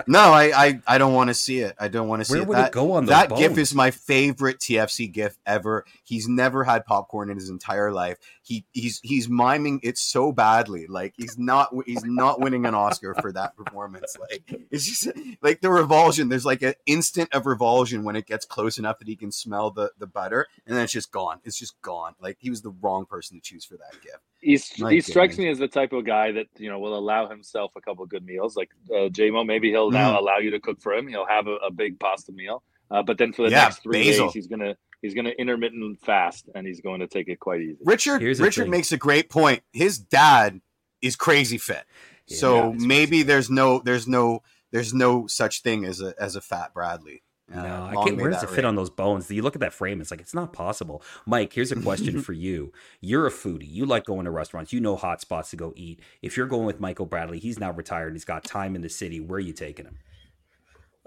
I: No, I I, I don't want to see it. I don't want to see
H: Where
I: it.
H: would it
I: that,
H: go on
I: that gif is my favorite TFC gif ever. He's never had popcorn in his entire life. He he's he's miming it so badly. Like he's not he's not winning an Oscar for that performance. Like it's just like the revulsion. There's like an instant of revulsion when it gets close enough that he can smell the the butter, and then it's just gone. It's just gone. Like he was the wrong person to choose for that gif.
L: He's,
I: My
L: he strikes me as the type of guy that you know will allow himself a couple good meals. Like uh, JMO, maybe he'll now
I: Mm.
L: allow you to cook for him. He'll have a, a big pasta meal, uh, but then for the
I: Yeah,
L: next three
I: basil.
L: days, he's gonna he's gonna intermittent fast and he's going to take it quite easy.
I: Richard
H: Here's
I: Richard makes a great point. His dad is crazy fit. so
H: Yeah, it's
I: maybe there's no there's no there's no such thing as a as a fat Bradley. Uh,
H: No, I can't.
I: may
H: Where does it fit
I: reign.
H: on those bones? You look at that frame; it's like it's not possible. Mike, here's a question for you. You're a foodie. You like going to restaurants. You know hot spots to go eat. If you're going with Michael Bradley, he's now retired and he's got time in the city. Where are you taking him?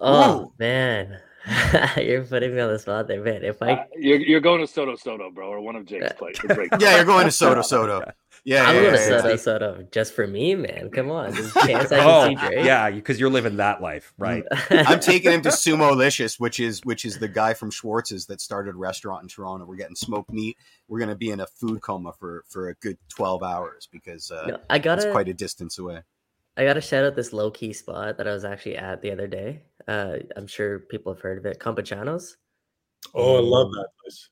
K: Oh man, you're putting me on the spot there, man. If I
L: Uh, you're, you're going to Sotto Sotto, bro, or one of Jake's places.
I: Yeah, you're going to Sotto Sotto. Yeah,
K: I'm
I: yeah,
K: going to
I: yeah,
K: Soto
I: yeah.
K: Soto just for me, man. Come on, there's a chance I can see
H: oh,
K: Drake.
H: yeah, because you're living that life, right?
I: I'm taking him to Sumo Licious, which is which is the guy from Schwartz's that started a restaurant in Toronto. We're getting smoked meat. We're gonna be in a food coma for for a good twelve hours because uh,
K: No, I gotta-
I: quite a distance away.
K: I got to shout out this low key spot that I was actually at the other day. Uh, I'm sure people have heard of it. Campechanos.
J: Oh, I love that place.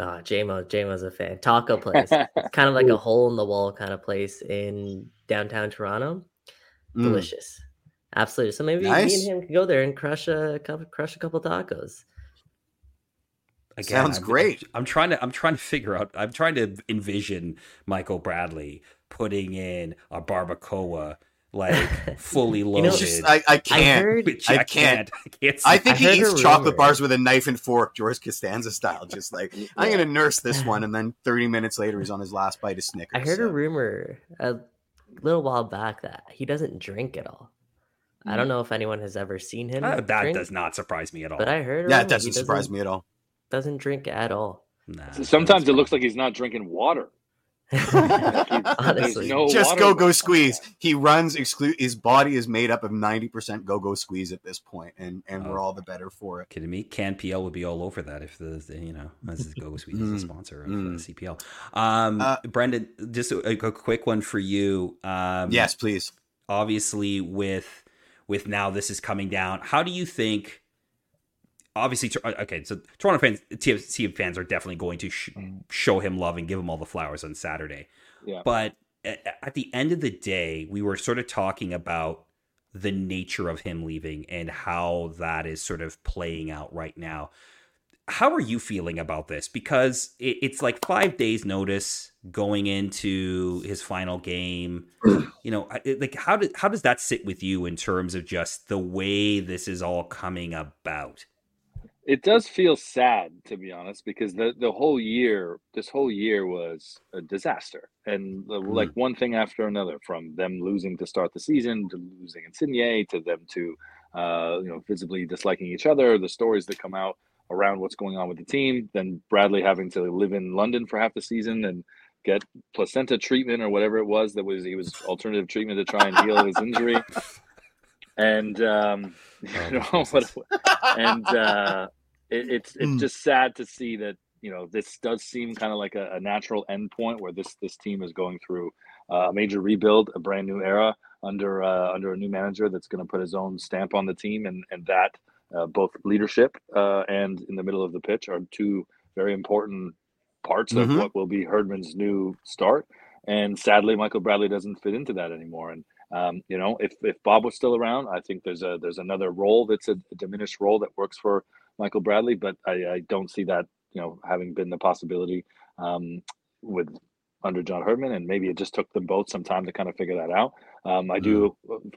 K: Ah, JMO, JMO's a fan. Taco place. It's kind of like a hole in the wall kind of place in downtown Toronto.
I: Mm.
K: Delicious. Absolutely. So maybe me and him could go there and crush a couple, crush a couple tacos.
I: Sounds
H: I'm-
I: great.
H: I'm trying to I'm trying to figure out I'm trying to envision Michael Bradley putting in a barbacoa like fully
K: know,
H: loaded.
I: It's just I, I can't.
K: heard-
I: I
H: I
I: can't.
H: can't. I can't.
I: I think
K: I
I: he eats chocolate
K: rumor.
I: bars with a knife and fork, George Costanza style. Just like I'm gonna nurse this one, and then 30 minutes later, he's on his last bite of Snickers.
K: I heard
I: so.
K: a rumor a little while back that he doesn't drink at all. I don't know if anyone has ever seen him.
H: Uh, that
K: drink,
H: does not surprise me at all.
K: But I heard. a
I: Yeah, it doesn't
K: he
I: surprise me at all.
K: Doesn't drink at all.
H: Nah,
L: Sometimes it looks like he's not drinking water.
K: Honestly,
L: no
I: Just go go squeeze. He runs exclude. His body is made up of 90% go go squeeze at this point, and and we're all the better for it.
H: kidding me. Can PL would be all over that if the, the- you know as is Go squeeze is a
I: Mm.
H: sponsor of
I: Mm.
H: uh, CPL. Um,
I: Uh,
H: Brendan, just a, a quick one for you. Um,
I: Yes, please.
H: obviously with with now this is coming down how do you think obviously uh, okay so toronto fans tfc fans are definitely going to sh- mm-hmm. show him love and give him all the flowers on saturday.
L: Yeah.
H: but at the end of the day we were sort of talking about the nature of him leaving and how that is sort of playing out right now. How are you feeling about this? Because it, it's like five days notice going into his final game. You know like how did how does that sit with you in terms of just the way this is all coming about
L: It does feel sad, to be honest, because the the whole year, this whole year was a disaster, and the- like one thing after another, from them losing to start the season to losing Insigne to them to uh, you know visibly disliking each other, the stories that come out around what's going on with the team, then Bradley having to live in London for half the season and get placenta treatment or whatever it was that was he was alternative treatment to try and heal his injury, and um, you know what, and uh, it, it's it's
I: Mm.
L: just sad to see that you know this does seem kind of like a, a natural end point where this this team is going through uh, a major rebuild, a brand new era under uh, under a new manager that's going to put his own stamp on the team, and and that uh, both leadership uh, and in the middle of the pitch are two very important parts
I: Mhm.
L: of what will be Herdman's new start. And sadly, Michael Bradley doesn't fit into that anymore. And um, you know, if if Bob was still around, I think there's a there's another role that's a, a diminished role that works for Michael Bradley, but I, I don't see that you know having been the possibility um, with under John Herdman, and maybe it just took them both some time to kind of figure that out. Um, I do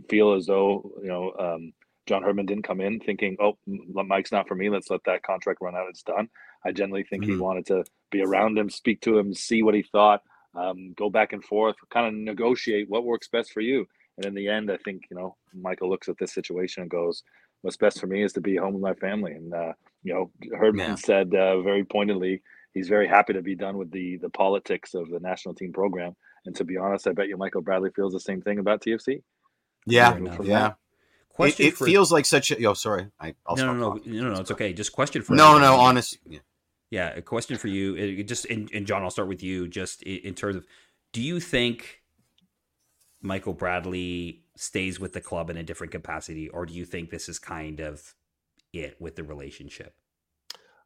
L: feel as though you know um, John Herdman didn't come in thinking, "Oh, Mike's not for me. Let's let that contract run out. It's done." I generally think he
I: Mhm.
L: wanted to be around him, speak to him, see what he thought, um, go back and forth, kind of negotiate what works best for you. And in the end, I think you know Michael looks at this situation and goes, "What's best for me is to be home with my family." And uh, you know, Herdman
I: Yeah.
L: said uh, very pointedly, he's very happy to be done with the the politics of the national team program. And to be honest, I bet you Michael Bradley feels the same thing about TFC.
I: Yeah, yeah.
L: there.
I: It,
H: question
I: it
H: for
I: feels like such a. Yo, sorry. I, I'll
H: no,
I: stop
H: no, no,
I: talking.
H: no, no, it's okay. Just question for
I: No, no,
H: everybody.
I: honest. Yeah.
H: Yeah, a question for you. It, it just and, and John, I'll start with you. Just in, in terms of, do you think Michael Bradley stays with the club in a different capacity, or do you think this is kind of it with the relationship?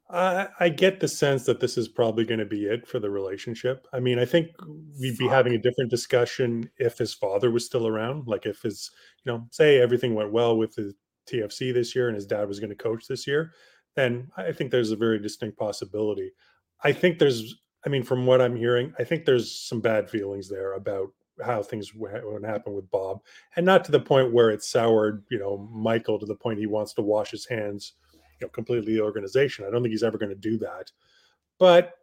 J: I, I get the sense that this is probably going to be it for the relationship. I mean, I think we'd be having a different discussion if his father was still around. Like if his, you know, say everything went well with the TFC this year and his dad was going to coach this year, then I think there's a very distinct possibility. I think there's, I mean, from what I'm hearing, I think there's some bad feelings there about how things would happen with Bob, and not to the point where it soured, you know, Michael to the point he wants to wash his hands you know, completely the organization. I don't think he's ever going to do that. But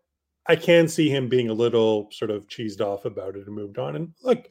J: I can see him being a little sort of cheesed off about it and moved on. And look,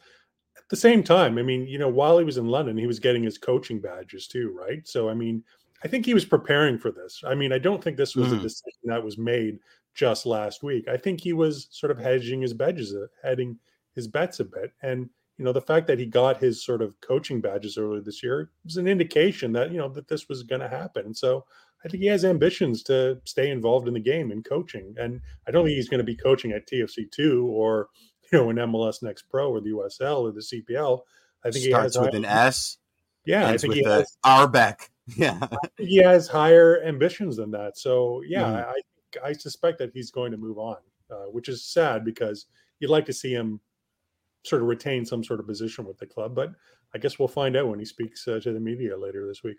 J: at the same time, I mean, you know, while he was in London, he was getting his coaching badges too, right? So, I mean, I think he was preparing for this. I mean, I don't think this was
I: Mhm.
J: a decision that was made just last week. I think he was sort of hedging his badges, uh, heading his bets a bit. And you know, the fact that he got his sort of coaching badges earlier this year was an indication that you know that this was going to happen. So I think he has ambitions to stay involved in the game and coaching. And I don't think he's going to be coaching at TFC two or you know in MLS Next Pro or the USL or the CPL. I think
I: starts
J: he starts
I: with an S.
J: Yeah, I think
I: with
J: he has,
I: Arbeck. Yeah.
J: he has higher ambitions than that. So yeah,
I: Mhm.
J: I I suspect that he's going to move on, uh, which is sad because you'd like to see him sort of retain some sort of position with the club. But I guess we'll find out when he speaks uh, to the media later this week.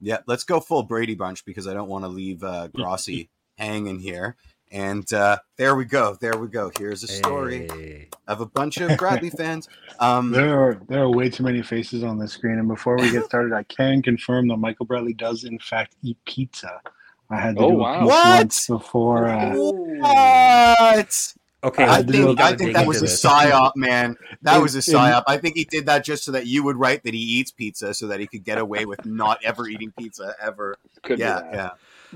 I: Yeah, let's go full Brady bunch because I don't want to leave uh, Grossi hanging here. And uh, there we go. There we go. Here's a story of a bunch of Bradley fans. Um,
M: There are there are way too many faces on the screen, and before we get started, I can confirm that Michael Bradley does in fact eat pizza. I had to
L: Oh,
M: do
L: wow.
M: a piece
I: What?
M: once before. Uh,
I: what?
H: Okay,
I: I think I think that was a
H: this.
I: psyop, man. That
M: In-
I: was a
M: in-
I: psyop. I think he did that just so that you would write that he eats pizza, so that he could get away with not ever eating pizza ever.
L: Could
I: yeah, yeah.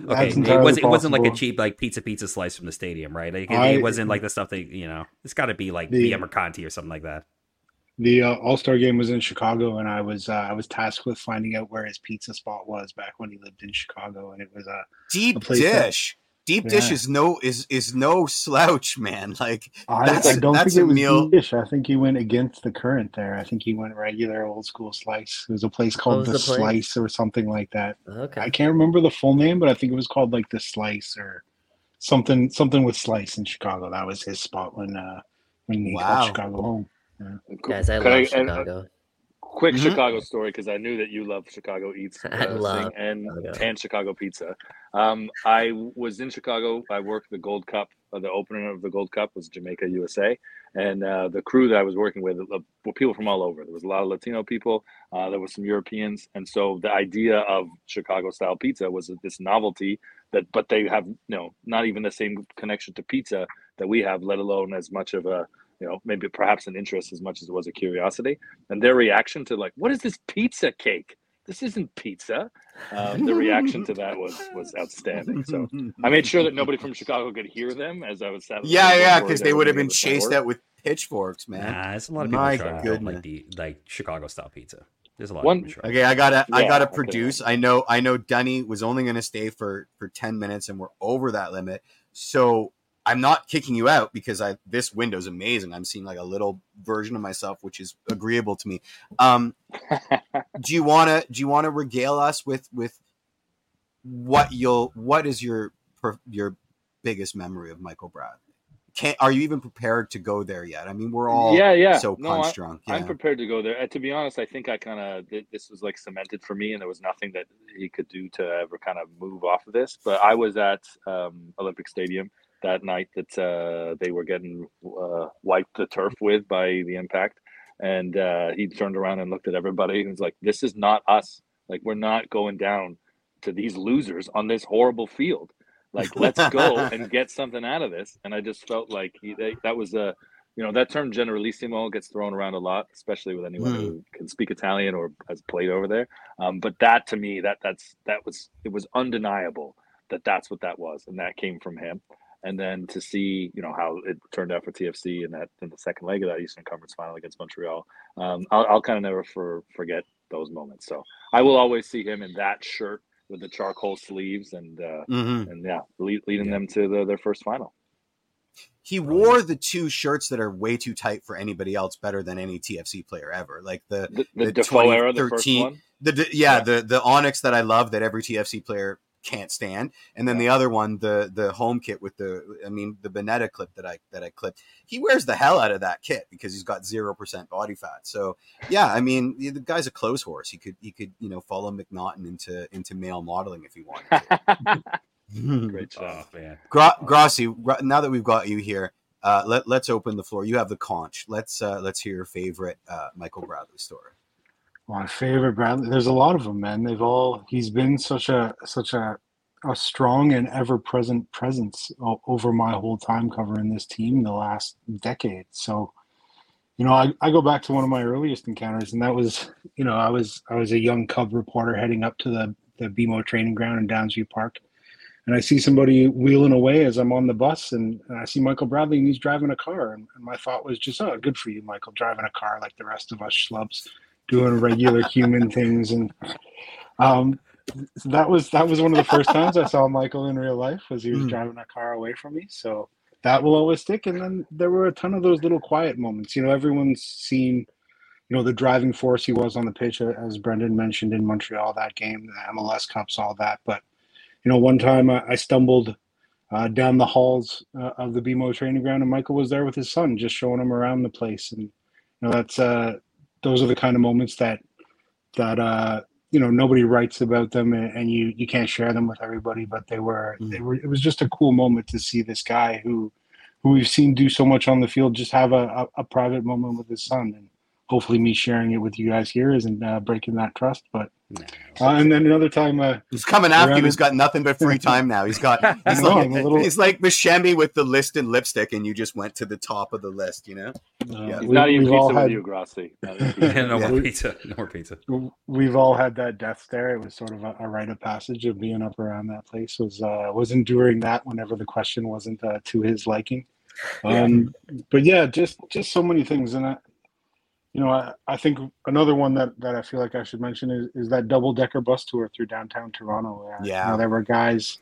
H: Okay, it wasn't. It wasn't like a cheap like pizza pizza slice from the stadium, right? Like, it,
M: I-
H: it wasn't like the stuff that you know. It's got to be like
M: The-
H: the Mercanti or something like that.
M: the uh, All Star game was in Chicago, and I was uh, I was tasked with finding out where his pizza spot was back when he lived in Chicago, and it was a
I: Deep
M: A place that-
I: dish. Deep dish is no is is no slouch, man. Like
M: I,
I: that's
M: I don't
I: that's
M: think
I: a
M: it was
I: meal.
M: dish. I think he went against the current there. I think he went regular old school slice. It was a place called
K: was
M: the,
K: the place?
M: Slice or something like that.
K: Okay.
M: I can't remember the full name, but I think it was called like the Slice or something something with Slice in Chicago. That was his spot when uh when he
I: Wow.
M: called Chicago home. Yeah.
K: Guys, I
L: Could
K: love
L: and-
K: Chicago.
L: Quick
I: Mhm.
L: Chicago story because I knew that you love Chicago eats uh,
K: love
L: and
K: Chicago.
L: and Chicago pizza. Um, I was in Chicago. I worked the Gold Cup. Uh, the opener of the Gold Cup was Jamaica, USA, and uh, the crew that I was working with uh, were people from all over. There was a lot of Latino people. Uh, there were some Europeans, and so the idea of Chicago style pizza was this novelty that, but they have you know not even the same connection to pizza that we have, let alone as much of a you know maybe perhaps an interest as much as it was a curiosity and their reaction to like what is this pizza cake this isn't pizza um, the reaction to that was was outstanding so i made sure that nobody from chicago could hear them as i was sat
I: Yeah, yeah, because they would have been chased out with pitchforks, man.
H: Nah, there's a lot of people
I: My
H: in Chicago
I: goodness.
H: like the like Chicago style pizza. There's a lot
L: One-
H: of people in
I: Okay, I gotta I gotta
L: okay.
I: produce. I know I know Dunny was only gonna stay for for 10 minutes and we're over that limit. So I'm not kicking you out because I this window is amazing. I'm seeing like a little version of myself, which is agreeable to me. Um do you wanna do you wanna regale us with with what you'll what is your your biggest memory of Michael Bradley? Can't are you even prepared to go there yet? I mean, we're all
L: yeah yeah
I: so
L: no,
I: punch drunk.
L: i'm prepared to go there uh, to be honest i think i kind of this was like cemented for me and there was nothing that he could do to ever kind of move off of this but i was at um, olympic stadium that night that uh, they were getting uh, wiped the turf with by the impact. And uh, he turned around and looked at everybody and was like this is not us. Like we're not going down to these losers on this horrible field. Like let's go and get something out of this. And i just felt like he, they, that was a you know that term generalissimo gets thrown around a lot especially with anyone who can speak italian or has played over there. Um, but that to me that that's that was it was undeniable that that's what that was and that came from him and then to see you know how it turned out for tfc in that in the second leg of that eastern conference final against montreal. Um, i'll, I'll kind of never for, forget those moments. So i will always see him in that shirt with the charcoal sleeves and uh,
I: Mhm.
L: and yeah lead, leading them to the, their first final.
I: He wore the two shirts that are way too tight for anybody else better than any TFC player ever. Like the
L: the, the, era the first
I: 2013
L: one?
I: The the- yeah, the the Onyx that I love that every TFC player can't stand, and then the other one, the the home kit with the I mean the Bonetta clip that I that I clipped. He wears the hell out of that kit because he's got zero percent body fat. So yeah, I mean the the guy's a clothes horse. He could he could you know follow McNaughton into into male modeling if he wanted. To.
L: Great
H: Oh man.
I: Gra- Grossi, gra- now that we've got you here, uh, let let's open the floor. You have the conch. Let's uh, let's hear your favorite uh, Michael Bradley story.
M: My favorite Bradley. There's a lot of them, man. They've all. He's been such a such a a strong and ever present presence over my whole time covering this team the last decade. So, you know, I, I go back to one of my earliest encounters, and that was, you know, I was I was a young Cub reporter heading up to the the BMO training ground in Downsview Park, and I see somebody wheeling away as I'm on the bus, and, and I see Michael Bradley, and he's driving a car, and, and, my thought was just, oh, good for you, Michael, driving a car like the rest of us schlubs, doing regular human things, and um, that was that was one of the first times I saw Michael in real life, was he was mm. driving a car away from me, so that will always stick. And then there were a ton of those little quiet moments. You know, everyone's seen you know the driving force he was on the pitch, as Brendan mentioned in Montreal that game, the MLS Cups, all that, but you know, one time I, I stumbled uh, down the halls uh, of the BMO training ground, and Michael was there with his son, just showing him around the place. And you know, that's uh, those are the kind of moments that that uh, you know nobody writes about them, and, and you you can't share them with everybody. But they were mm. they were. It was just a cool moment to see this guy who who we've seen do so much on the field just have a, a, a private moment with his son, and hopefully me sharing it with you guys here isn't uh, breaking that trust, but uh, and then another time, uh,
I: he's coming after you. He's got nothing but free time now. He's got he's, like, little... he's like Buscemi with the list and lipstick, and you just went to the top of the list. You know,
L: uh, yeah. we, not eating pizza had... with you, Grossi. no
H: yeah. more pizza. No more pizza.
M: We've all had that death stare. It was sort of a, a rite of passage of being up around that place. Was uh, was enduring that whenever the question wasn't uh, to his liking. Um, but yeah, just just so many things, and I, you know, I, I think another one that, that I feel like I should mention is, is that double decker bus tour through downtown Toronto.
I: yeah.
M: You know, there were guys,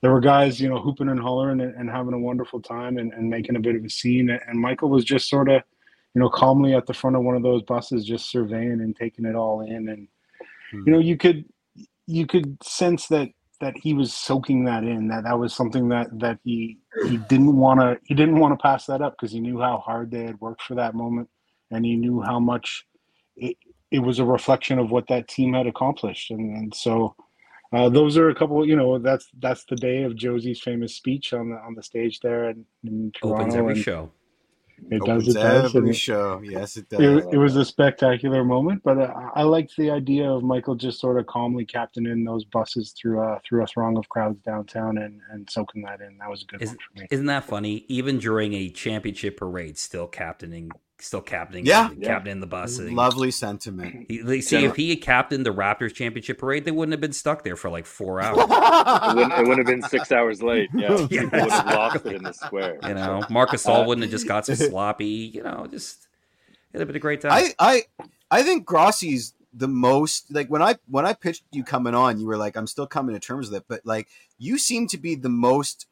M: there were guys, you know, hooping and hollering and, and having a wonderful time and, and making a bit of a scene. And Michael was just sort of, you know, calmly at the front of one of those buses, just surveying and taking it all in. And, hmm. you know, you could, you could sense that, that he was soaking that in, that that was something that, that he, he didn't want to, he didn't want to pass that up because he knew how hard they had worked for that moment and he knew how much it, it was a reflection of what that team had accomplished. And, and so uh, those are a couple, you know, that's that's the day of Jozy's famous speech on the on the stage there in, in Toronto.
H: Opens every show.
M: It Opens does. It does.
I: Every show. Yes, it does.
M: It, it was a spectacular moment, but uh, I liked the idea of Michael just sort of calmly captaining those buses through a through a throng of crowds downtown and and soaking that in. That was a good
H: Is,
M: one for me.
H: Isn't that funny? Even during a championship parade, still captaining still captaining,
I: yeah,
H: captaining the bus.
I: Lovely sentiment.
H: He, see, if he had captained the Raptors championship parade, they wouldn't have been stuck there for like four hours.
L: it, wouldn't, it, wouldn't, have been six hours late. Yeah, yeah people would have lost it in the square.
H: You know, Marc Gasol uh, wouldn't have just got so sloppy. You know, just it'd have been a great time.
I: I, I, I think Grossi's the most like when I when I pitched you coming on, you were like, I'm still coming to terms with it, but like you seem to be the most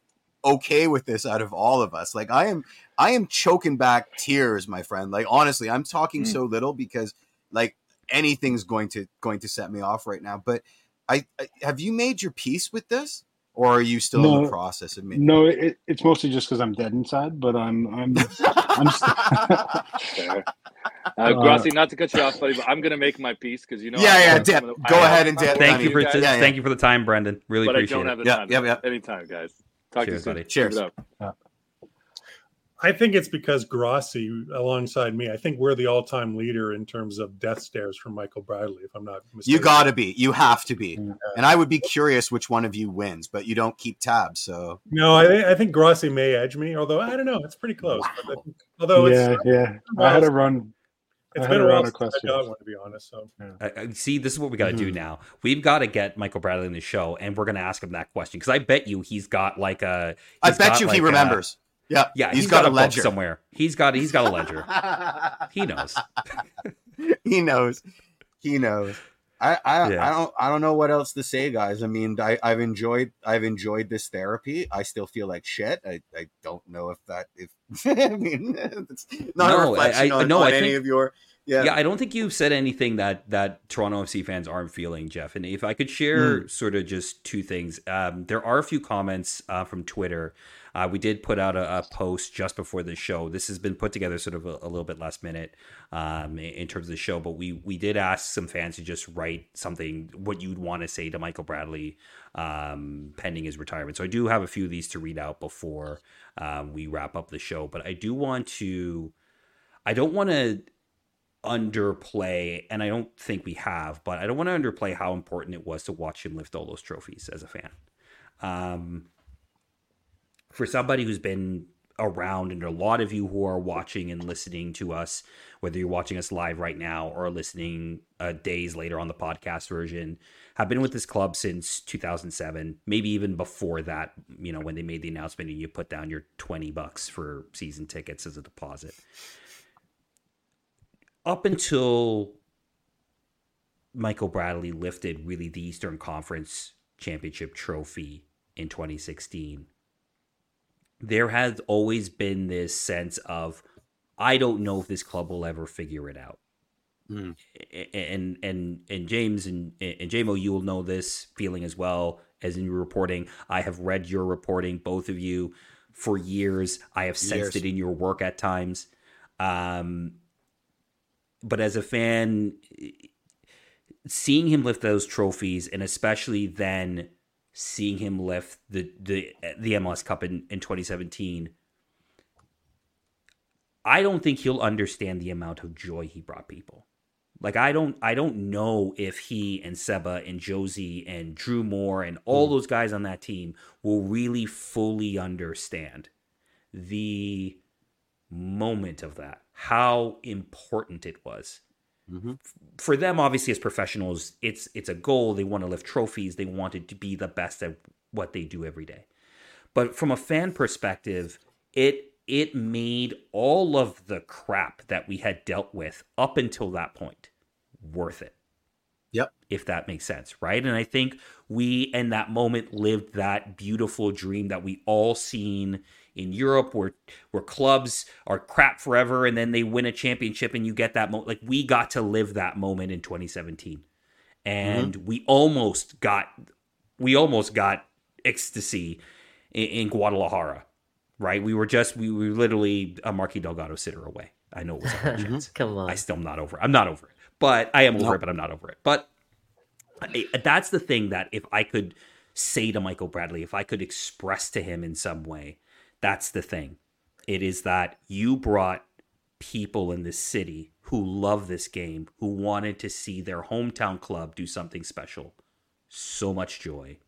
I: okay with this out of all of us. Like I am I am choking back tears, my friend. Like honestly, I'm talking mm. so little because like anything's going to going to set me off right now. But I, I have you made your peace with this? Or are you still no, in the process of
M: making? No, it, it's mostly just because I'm dead inside. But I'm, I'm, I'm.
L: St- uh, Grossi, not to cut you off, buddy, but I'm gonna make my peace because you know.
I: Yeah, yeah, dip. Go I ahead and dip.
H: Thank you for yeah, yeah. thank you for the time, Brendan. Really
L: but
H: appreciate
L: I don't
H: it.
L: have the time. Yeah, yeah, yeah. Anytime, guys. Talk
H: Cheers,
L: to
H: you
L: buddy.
I: Cheers.
J: Uh, I think it's because Grossi, alongside me, I think we're the all-time leader in terms of death stares from Michael Bradley. If I'm not mistaken,
I: you got to be. You have to be. Yeah. And I would be curious which one of you wins, but you don't keep tabs. So
J: no, I, I think Grossi may edge me. Although I don't know, it's pretty close. Wow. although
M: yeah, yeah, I had a run.
J: It's been a while since I got one, to be honest. So,
H: yeah. see, this is what we got to mm-hmm. do now. We've got to get Michael Bradley in the show, and we're going to ask him that question because I bet you he's got like a.
I: I bet you
H: like
I: he remembers.
H: A, yeah, yeah,
I: he's, he's got, got,
H: a
I: ledger
H: somewhere. He's got he's got a ledger. he knows.
I: he knows. He knows. I I, yeah. I don't I don't know what else to say, guys. I mean, I, I've enjoyed I've enjoyed this therapy. I still feel like shit. I, I don't know if that if I mean it's not no, a reflection I, I, on, no, on I any think, of your yeah.
H: yeah, I don't think you've said anything that that Toronto FC fans aren't feeling, Jeff. And if I could share mm. sort of just two things, um, there are a few comments uh, from Twitter. Uh, we did put out a, a, post just before the show. This has been put together sort of a, a little bit last minute um, in, terms of the show, but we we did ask some fans to just write something what you'd want to say to Michael Bradley um, pending his retirement. So I do have a few of these to read out before um, we wrap up the show, but I do want to. I don't want to underplay, and I don't think we have, but I don't want to underplay how important it was to watch him lift all those trophies as a fan. Um, for somebody who's been around, and a lot of you who are watching and listening to us, whether you're watching us live right now or listening uh, days later on the podcast version, have been with this club since 2007, maybe even before that. You know, when they made the announcement and you put down your 20 bucks for season tickets as a deposit. Up until Michael Bradley lifted really the Eastern Conference Championship trophy in 2016, there has always been this sense of, I don't know if this club will ever figure it out. Mm. And and and James and and JMO, you will know this feeling as well as in your reporting. I have read your reporting, both of you, for years. I have sensed years. it in your work at times. Um, but as a fan, seeing him lift those trophies, and especially then seeing him lift the the the MLS Cup in, in 2017, I don't think he'll understand the amount of joy he brought people. Like I don't I don't know if he and Seba and Jozy and Drew Moore and all mm. those guys on that team will really fully understand the moment of that, how important it was Mm-hmm. For them, obviously, as professionals, it's it's a goal. They want to lift trophies. They wanted to be the best at what they do every day. But from a fan perspective, it it made all of the crap that we had dealt with up until that point worth it.
I: Yep.
H: If that makes sense, right? And I think we in that moment lived that beautiful dream that we all seen in Europe where where clubs are crap forever and then they win a championship and you get that moment like we got to live that moment in 2017 and mm-hmm. we almost got we almost got ecstasy in, in, Guadalajara right we were just we were literally a Marky Delgado sitter away I know it was a
K: mm-hmm. come on
H: I still am not over it. I'm not over it but I am over nope. it but I'm not over it but I, that's the thing that if I could say to Michael Bradley if I could express to him in some way that's the thing. It is that you brought people in this city who love this game, who wanted to see their hometown club do something special. So much joy.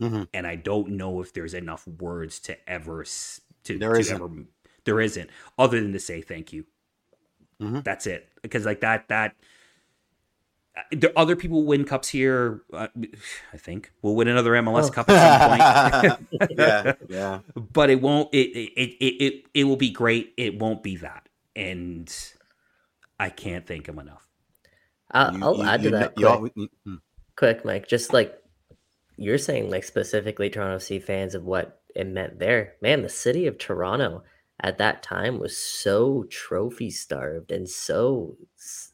H: Mm-hmm. And I don't know if there's enough words to ever to,
I: there
H: to
I: isn't.
H: ever there isn't other than to say thank you. Mm-hmm. That's it. Because like that that other people win cups here. Uh, I think we'll win another MLS oh. Cup at
I: some point. yeah, yeah.
H: But it won't. It, it it it it will be great. It won't be that, and I can't thank him enough.
K: I'll, you, I'll you, add to that quick. All, hmm. quick, Mike. Just like you're saying, like specifically Toronto FC fans of what it meant there. Man, the city of Toronto at that time was so trophy starved and so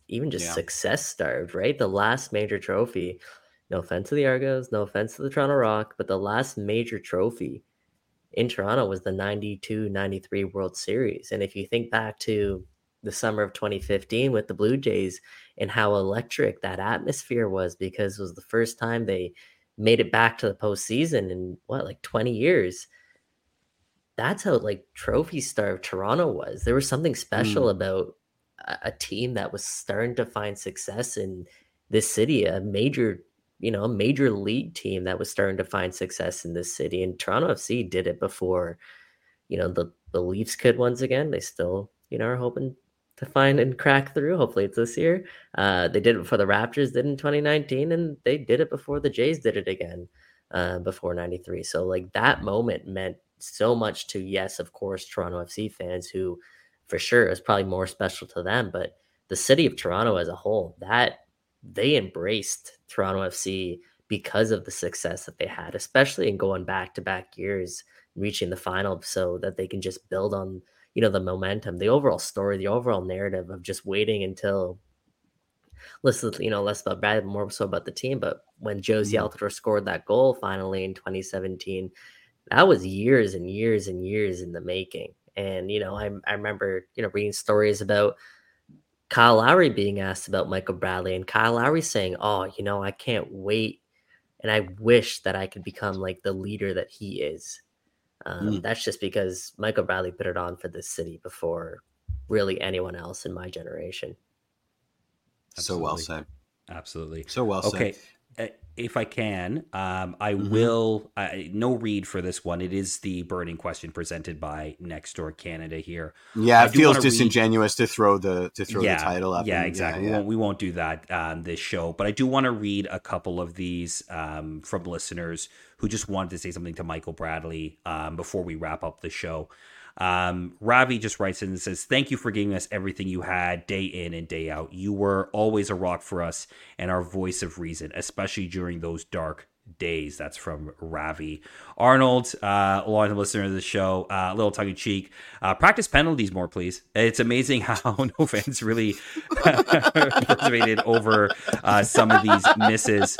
K: even just yeah. success starved, right? The last major trophy, no offense to the Argos, no offense to the Toronto Rock, but the last major trophy in Toronto was the 92 93 World Series. And if you think back to the summer of 2015 with the Blue Jays and how electric that atmosphere was because it was the first time they made it back to the postseason in what, like 20 years. That's how like trophy starved Toronto was. There was something special mm. about a team that was starting to find success in this city, a major, you know, a major league team that was starting to find success in this city. And Toronto FC did it before, you know, the, the Leafs could once again. They still, you know, are hoping to find and crack through. Hopefully it's this year. Uh, they did it before the Raptors did in 2019, and they did it before the Jays did it again uh, before 93. So, like, that moment meant so much to, yes, of course, Toronto FC fans who – for sure is probably more special to them. But the city of Toronto as a whole, that they embraced Toronto FC because of the success that they had, especially in going back to back years, reaching the final, so that they can just build on you know the momentum, the overall story, the overall narrative of just waiting until less you know less about Brad, more so about the team. But when Jozy mm-hmm. Altidore scored that goal finally in 2017, that was years and years and years in the making. And, you know, I, I remember, you know, reading stories about Kyle Lowry being asked about Michael Bradley and Kyle Lowry saying, Oh, you know, I can't wait. And I wish that I could become like the leader that he is. Um, mm. That's just because Michael Bradley put it on for this city before really anyone else in my generation.
I: Absolutely. So well said.
H: Absolutely.
I: So well
H: okay.
I: said.
H: If I can, um, I
I: Mm-hmm.
H: will. I, no read for this one. It is the burning question presented by Next Door Canada here.
I: Yeah,
H: I
I: it feels
H: wanna read-
I: disingenuous to throw the to throw the title up.
H: Yeah,
I: and-
H: exactly.
I: yeah.
H: We, won't, we won't do that on this show, but I do want to read a couple of these um, from listeners who just wanted to say something to Michael Bradley um, before we wrap up the show. Um, Ravi just writes in and says, Thank you for giving us everything you had day in and day out. You were always a rock for us and our voice of reason, especially during those dark days. That's from Ravi. Arnold, uh, long listener of the show, uh, a little tongue in cheek. Uh, practice penalties more, please. It's amazing how no fans really motivated over uh, some of these misses.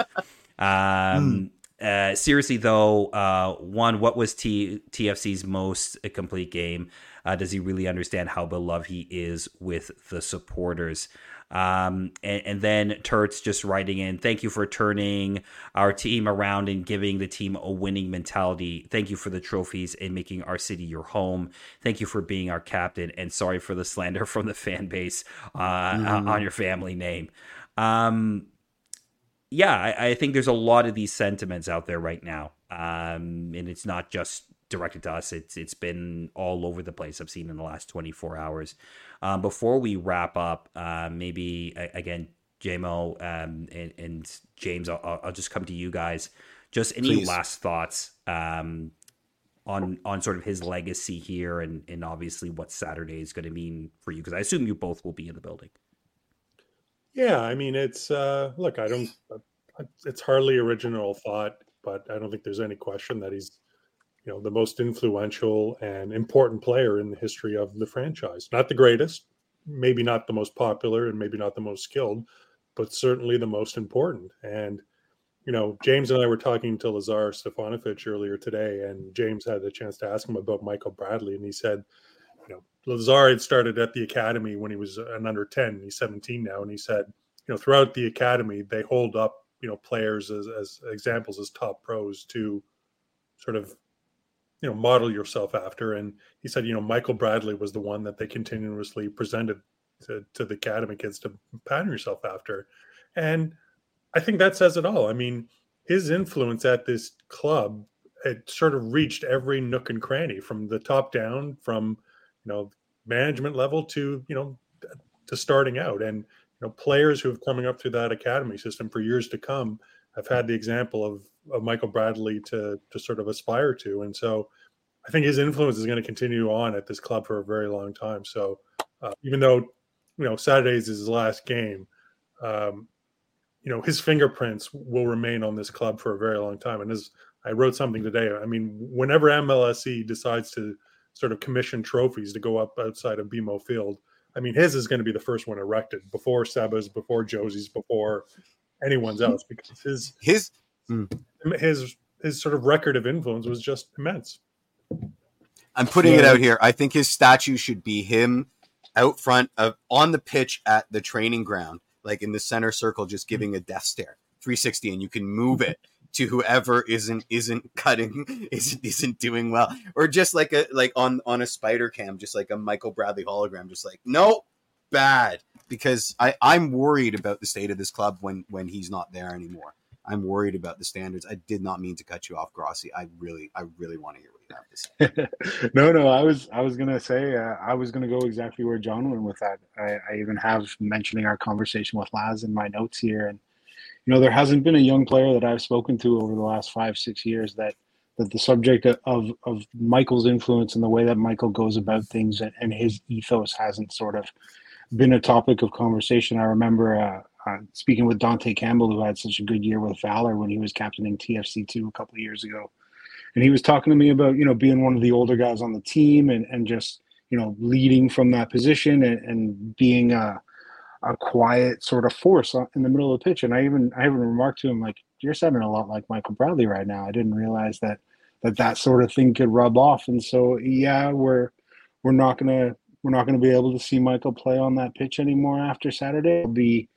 H: Um, uh, seriously though, uh, one, what was T- TFC's most complete game? Uh, does he really understand how beloved he is with the supporters? Um, and, and then Turts just writing in, thank you for turning our team around and giving the team a winning mentality. Thank you for the trophies and making our city your home. Thank you for being our captain. And sorry for the slander from the fan base uh,
I: Mhm.
H: on your family name. Um, yeah, I, I think there's a lot of these sentiments out there right now, um, and it's not just directed to us. It's it's been all over the place. I've seen in the last 24 hours. Um, before we wrap up, uh, maybe again, JMO um, and, and James, I'll- I'll, just come to you guys. Just any
I: Please.
H: last thoughts um, on on sort of his legacy here, and and obviously what Saturday is going to mean for you? Because I assume you both will be in the building.
J: Yeah, I mean, it's uh, look, I don't, uh, it's hardly original thought, but I don't think there's any question that he's, you know, the most influential and important player in the history of the franchise. Not the greatest, maybe not the most popular, and maybe not the most skilled, but certainly the most important. And you know, James and I were talking to Lazar Stefanovic earlier today, and James had a chance to ask him about Michael Bradley, and he said, you know, Lazar had started at the academy when he was an under 10. He's 17 now. And he said, you know, throughout the academy, they hold up, you know, players as, as examples as top pros to sort of, you know, model yourself after. And he said, you know, Michael Bradley was the one that they continuously presented to, to the academy kids to pattern yourself after. And I think that says it all. I mean, his influence at this club it sort of reached every nook and cranny from the top down, from you know management level to you know to starting out. And you know players who have coming up through that academy system for years to come have had the example of, of michael bradley to to sort of aspire to. And so i think his influence is going to continue on at this club for a very long time. So uh, even though you know saturday's is his last game um, you know his fingerprints will remain on this club for a very long time. And as i wrote something today i mean whenever mlse decides to sort of commission trophies to go up outside of BMO Field. I mean, his is going to be the first one erected before Seba's, before Jozy's, before anyone's else, because his
I: his hmm.
J: his his sort of record of influence was just immense.
I: I'm putting it out here. I think his statue should be him out front of on the pitch at the training ground, like in the center circle, just giving hmm. a death stare, 360, and you can move it to whoever isn't isn't cutting, isn't isn't doing well, or just like a like on on a spider cam, just like a Michael Bradley hologram, just like no, bad, because I I'm worried about the state of this club when when he's not there anymore. I'm worried about the standards. I did not mean to cut you off, Grossi. I really I really want to hear what you have to say.
M: no, no, I was I was gonna say uh, I was gonna go exactly where John went with that. I, I even have mentioning our conversation with Laz in my notes here, and you know there hasn't been a young player that I've spoken to over the last five six years that that the subject of of Michael's influence and the way that Michael goes about things and, and his ethos hasn't sort of been a topic of conversation. I remember uh, uh, speaking with Dante Campbell, who had such a good year with Valour when he was captaining TFC two a couple of years ago and he was talking to me about you know being one of the older guys on the team and and just you know leading from that position and, and being a, a quiet sort of force uh, in the middle of the pitch and i even i even remarked to him like you're sounding a lot like michael bradley right now. I didn't realize that that that sort of thing could rub off. And so yeah we're we're not gonna we're not gonna be able to see michael play on that pitch anymore after saturday. I'll be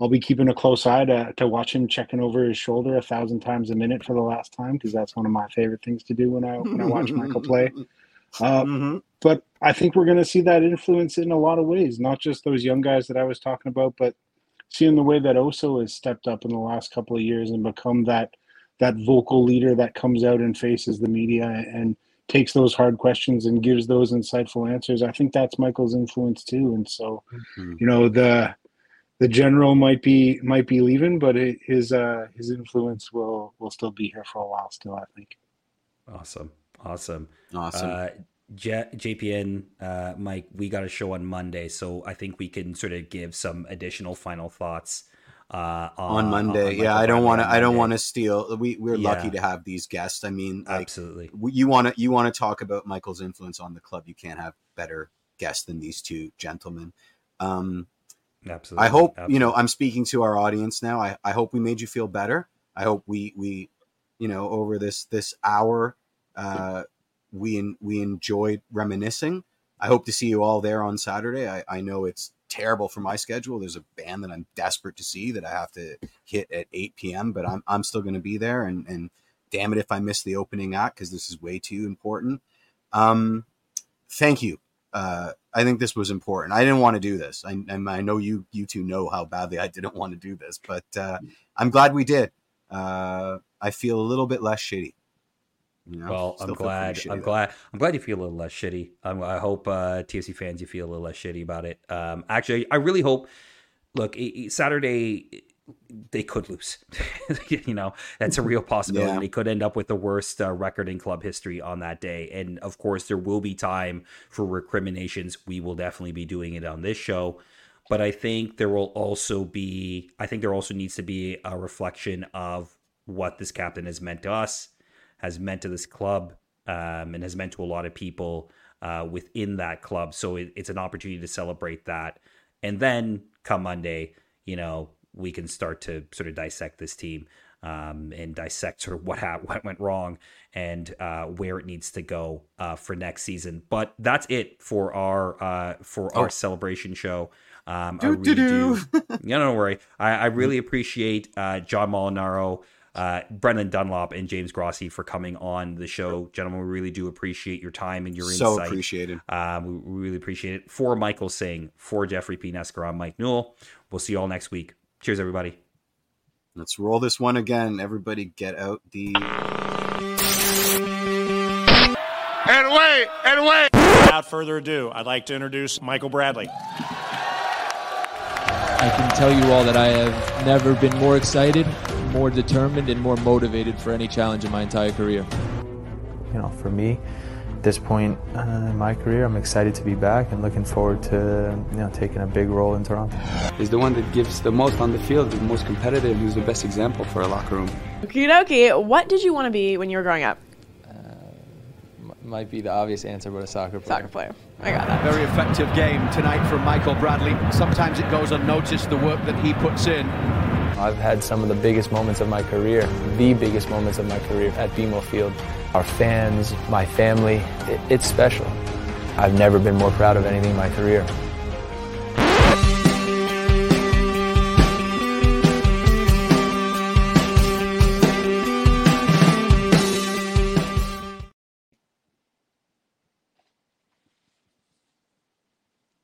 M: I'll be keeping a close eye to, to watch him checking over his shoulder a thousand times a minute for the last time because that's one of my favorite things to do when I when I watch Michael play. Uh, But I think we're going to see that influence in a lot of ways, not just those young guys that I was talking about, but seeing the way that Oso has stepped up in the last couple of years and become that that vocal leader that comes out and faces the media and takes those hard questions and gives those insightful answers. I think that's Michael's influence too. And so, mm-hmm. you know, the the general might be might be leaving, but it, his uh, his influence will will still be here for a while still. I think.
H: Awesome, awesome,
I: awesome.
H: Uh, J- JPN, uh, Mike, we got a show on Monday, so I think we can sort of give some additional final thoughts uh,
I: on, on, Monday. On yeah, I don't want to. I don't want to steal. We we're yeah. lucky to have these guests. I mean, like,
H: absolutely.
I: You want to you want to talk about Michael's influence on the club. You can't have better guests than these two gentlemen. Um,
H: absolutely.
I: I hope
H: absolutely.
I: you know. I'm speaking to our audience now. I, I hope we made you feel better. I hope we we you know over this this hour uh, we we enjoyed reminiscing. I hope to see you all there on Saturday. I, I know it's terrible for my schedule. There's a band that I'm desperate to see that I have to hit at 8 p.m., but I'm, I'm still going to be there. And, and damn it if I miss the opening act because this is way too important. Um, thank you. Uh, I think this was important. I didn't want to do this. I, I know you you two know how badly I didn't want to do this, but uh, I'm glad we did. Uh, I feel a little bit less shitty.
H: Know, well, I'm glad. I'm though. glad. I'm glad you feel a little less shitty. Um, I hope uh, TFC fans you feel a little less shitty about it. Um, actually, I really hope. Look, Saturday they could lose. you know, that's a real possibility. Yeah. They could end up with the worst uh, record in club history on that day. And of course, there will be time for recriminations. We will definitely be doing it on this show. But I think there will also be, I think there also needs to be a reflection of what this captain has meant to us has meant to this club um, and has meant to a lot of people uh, within that club. So it, it's an opportunity to celebrate that. And then come Monday, you know, we can start to sort of dissect this team um, and dissect sort of what ha- what went wrong and uh, where it needs to go uh, for next season. But that's it for our uh, for oh. our celebration show. Um, do, I really do. do. yeah, don't worry. I, I really appreciate uh, John Molinaro uh, Brendan Dunlop and James Grossi for coming on the show. Gentlemen, we really do appreciate your time and your so
I: insight. So appreciated.
H: Um, we really appreciate it. For Michael Singh, for Jeffrey P. Nesker, I'm Mike Newell. We'll see you all next week. Cheers, everybody.
I: Let's roll this one again. Everybody get out the.
A: And wait, and wait.
B: Without further ado, I'd like to introduce Michael Bradley.
C: I can tell you all that I have never been more excited, more determined, and more motivated for any challenge in my entire career.
D: You know, for me, at this point uh, in my career, I'm excited to be back and looking forward to you know taking a big role in Toronto.
E: He's the one that gives the most on the field, the most competitive. He's the best example for a locker room.
F: Okie dokie. What did you want to be when you were growing up?
D: might be the obvious answer, but a soccer
F: player. Soccer player. I got that.
G: Very effective game tonight from Michael Bradley. Sometimes it goes unnoticed, the work that he puts in.
D: I've had some of the biggest moments of my career, the biggest moments of my career at BMO Field. Our fans, my family, it, it's special. I've never been more proud of anything in my career.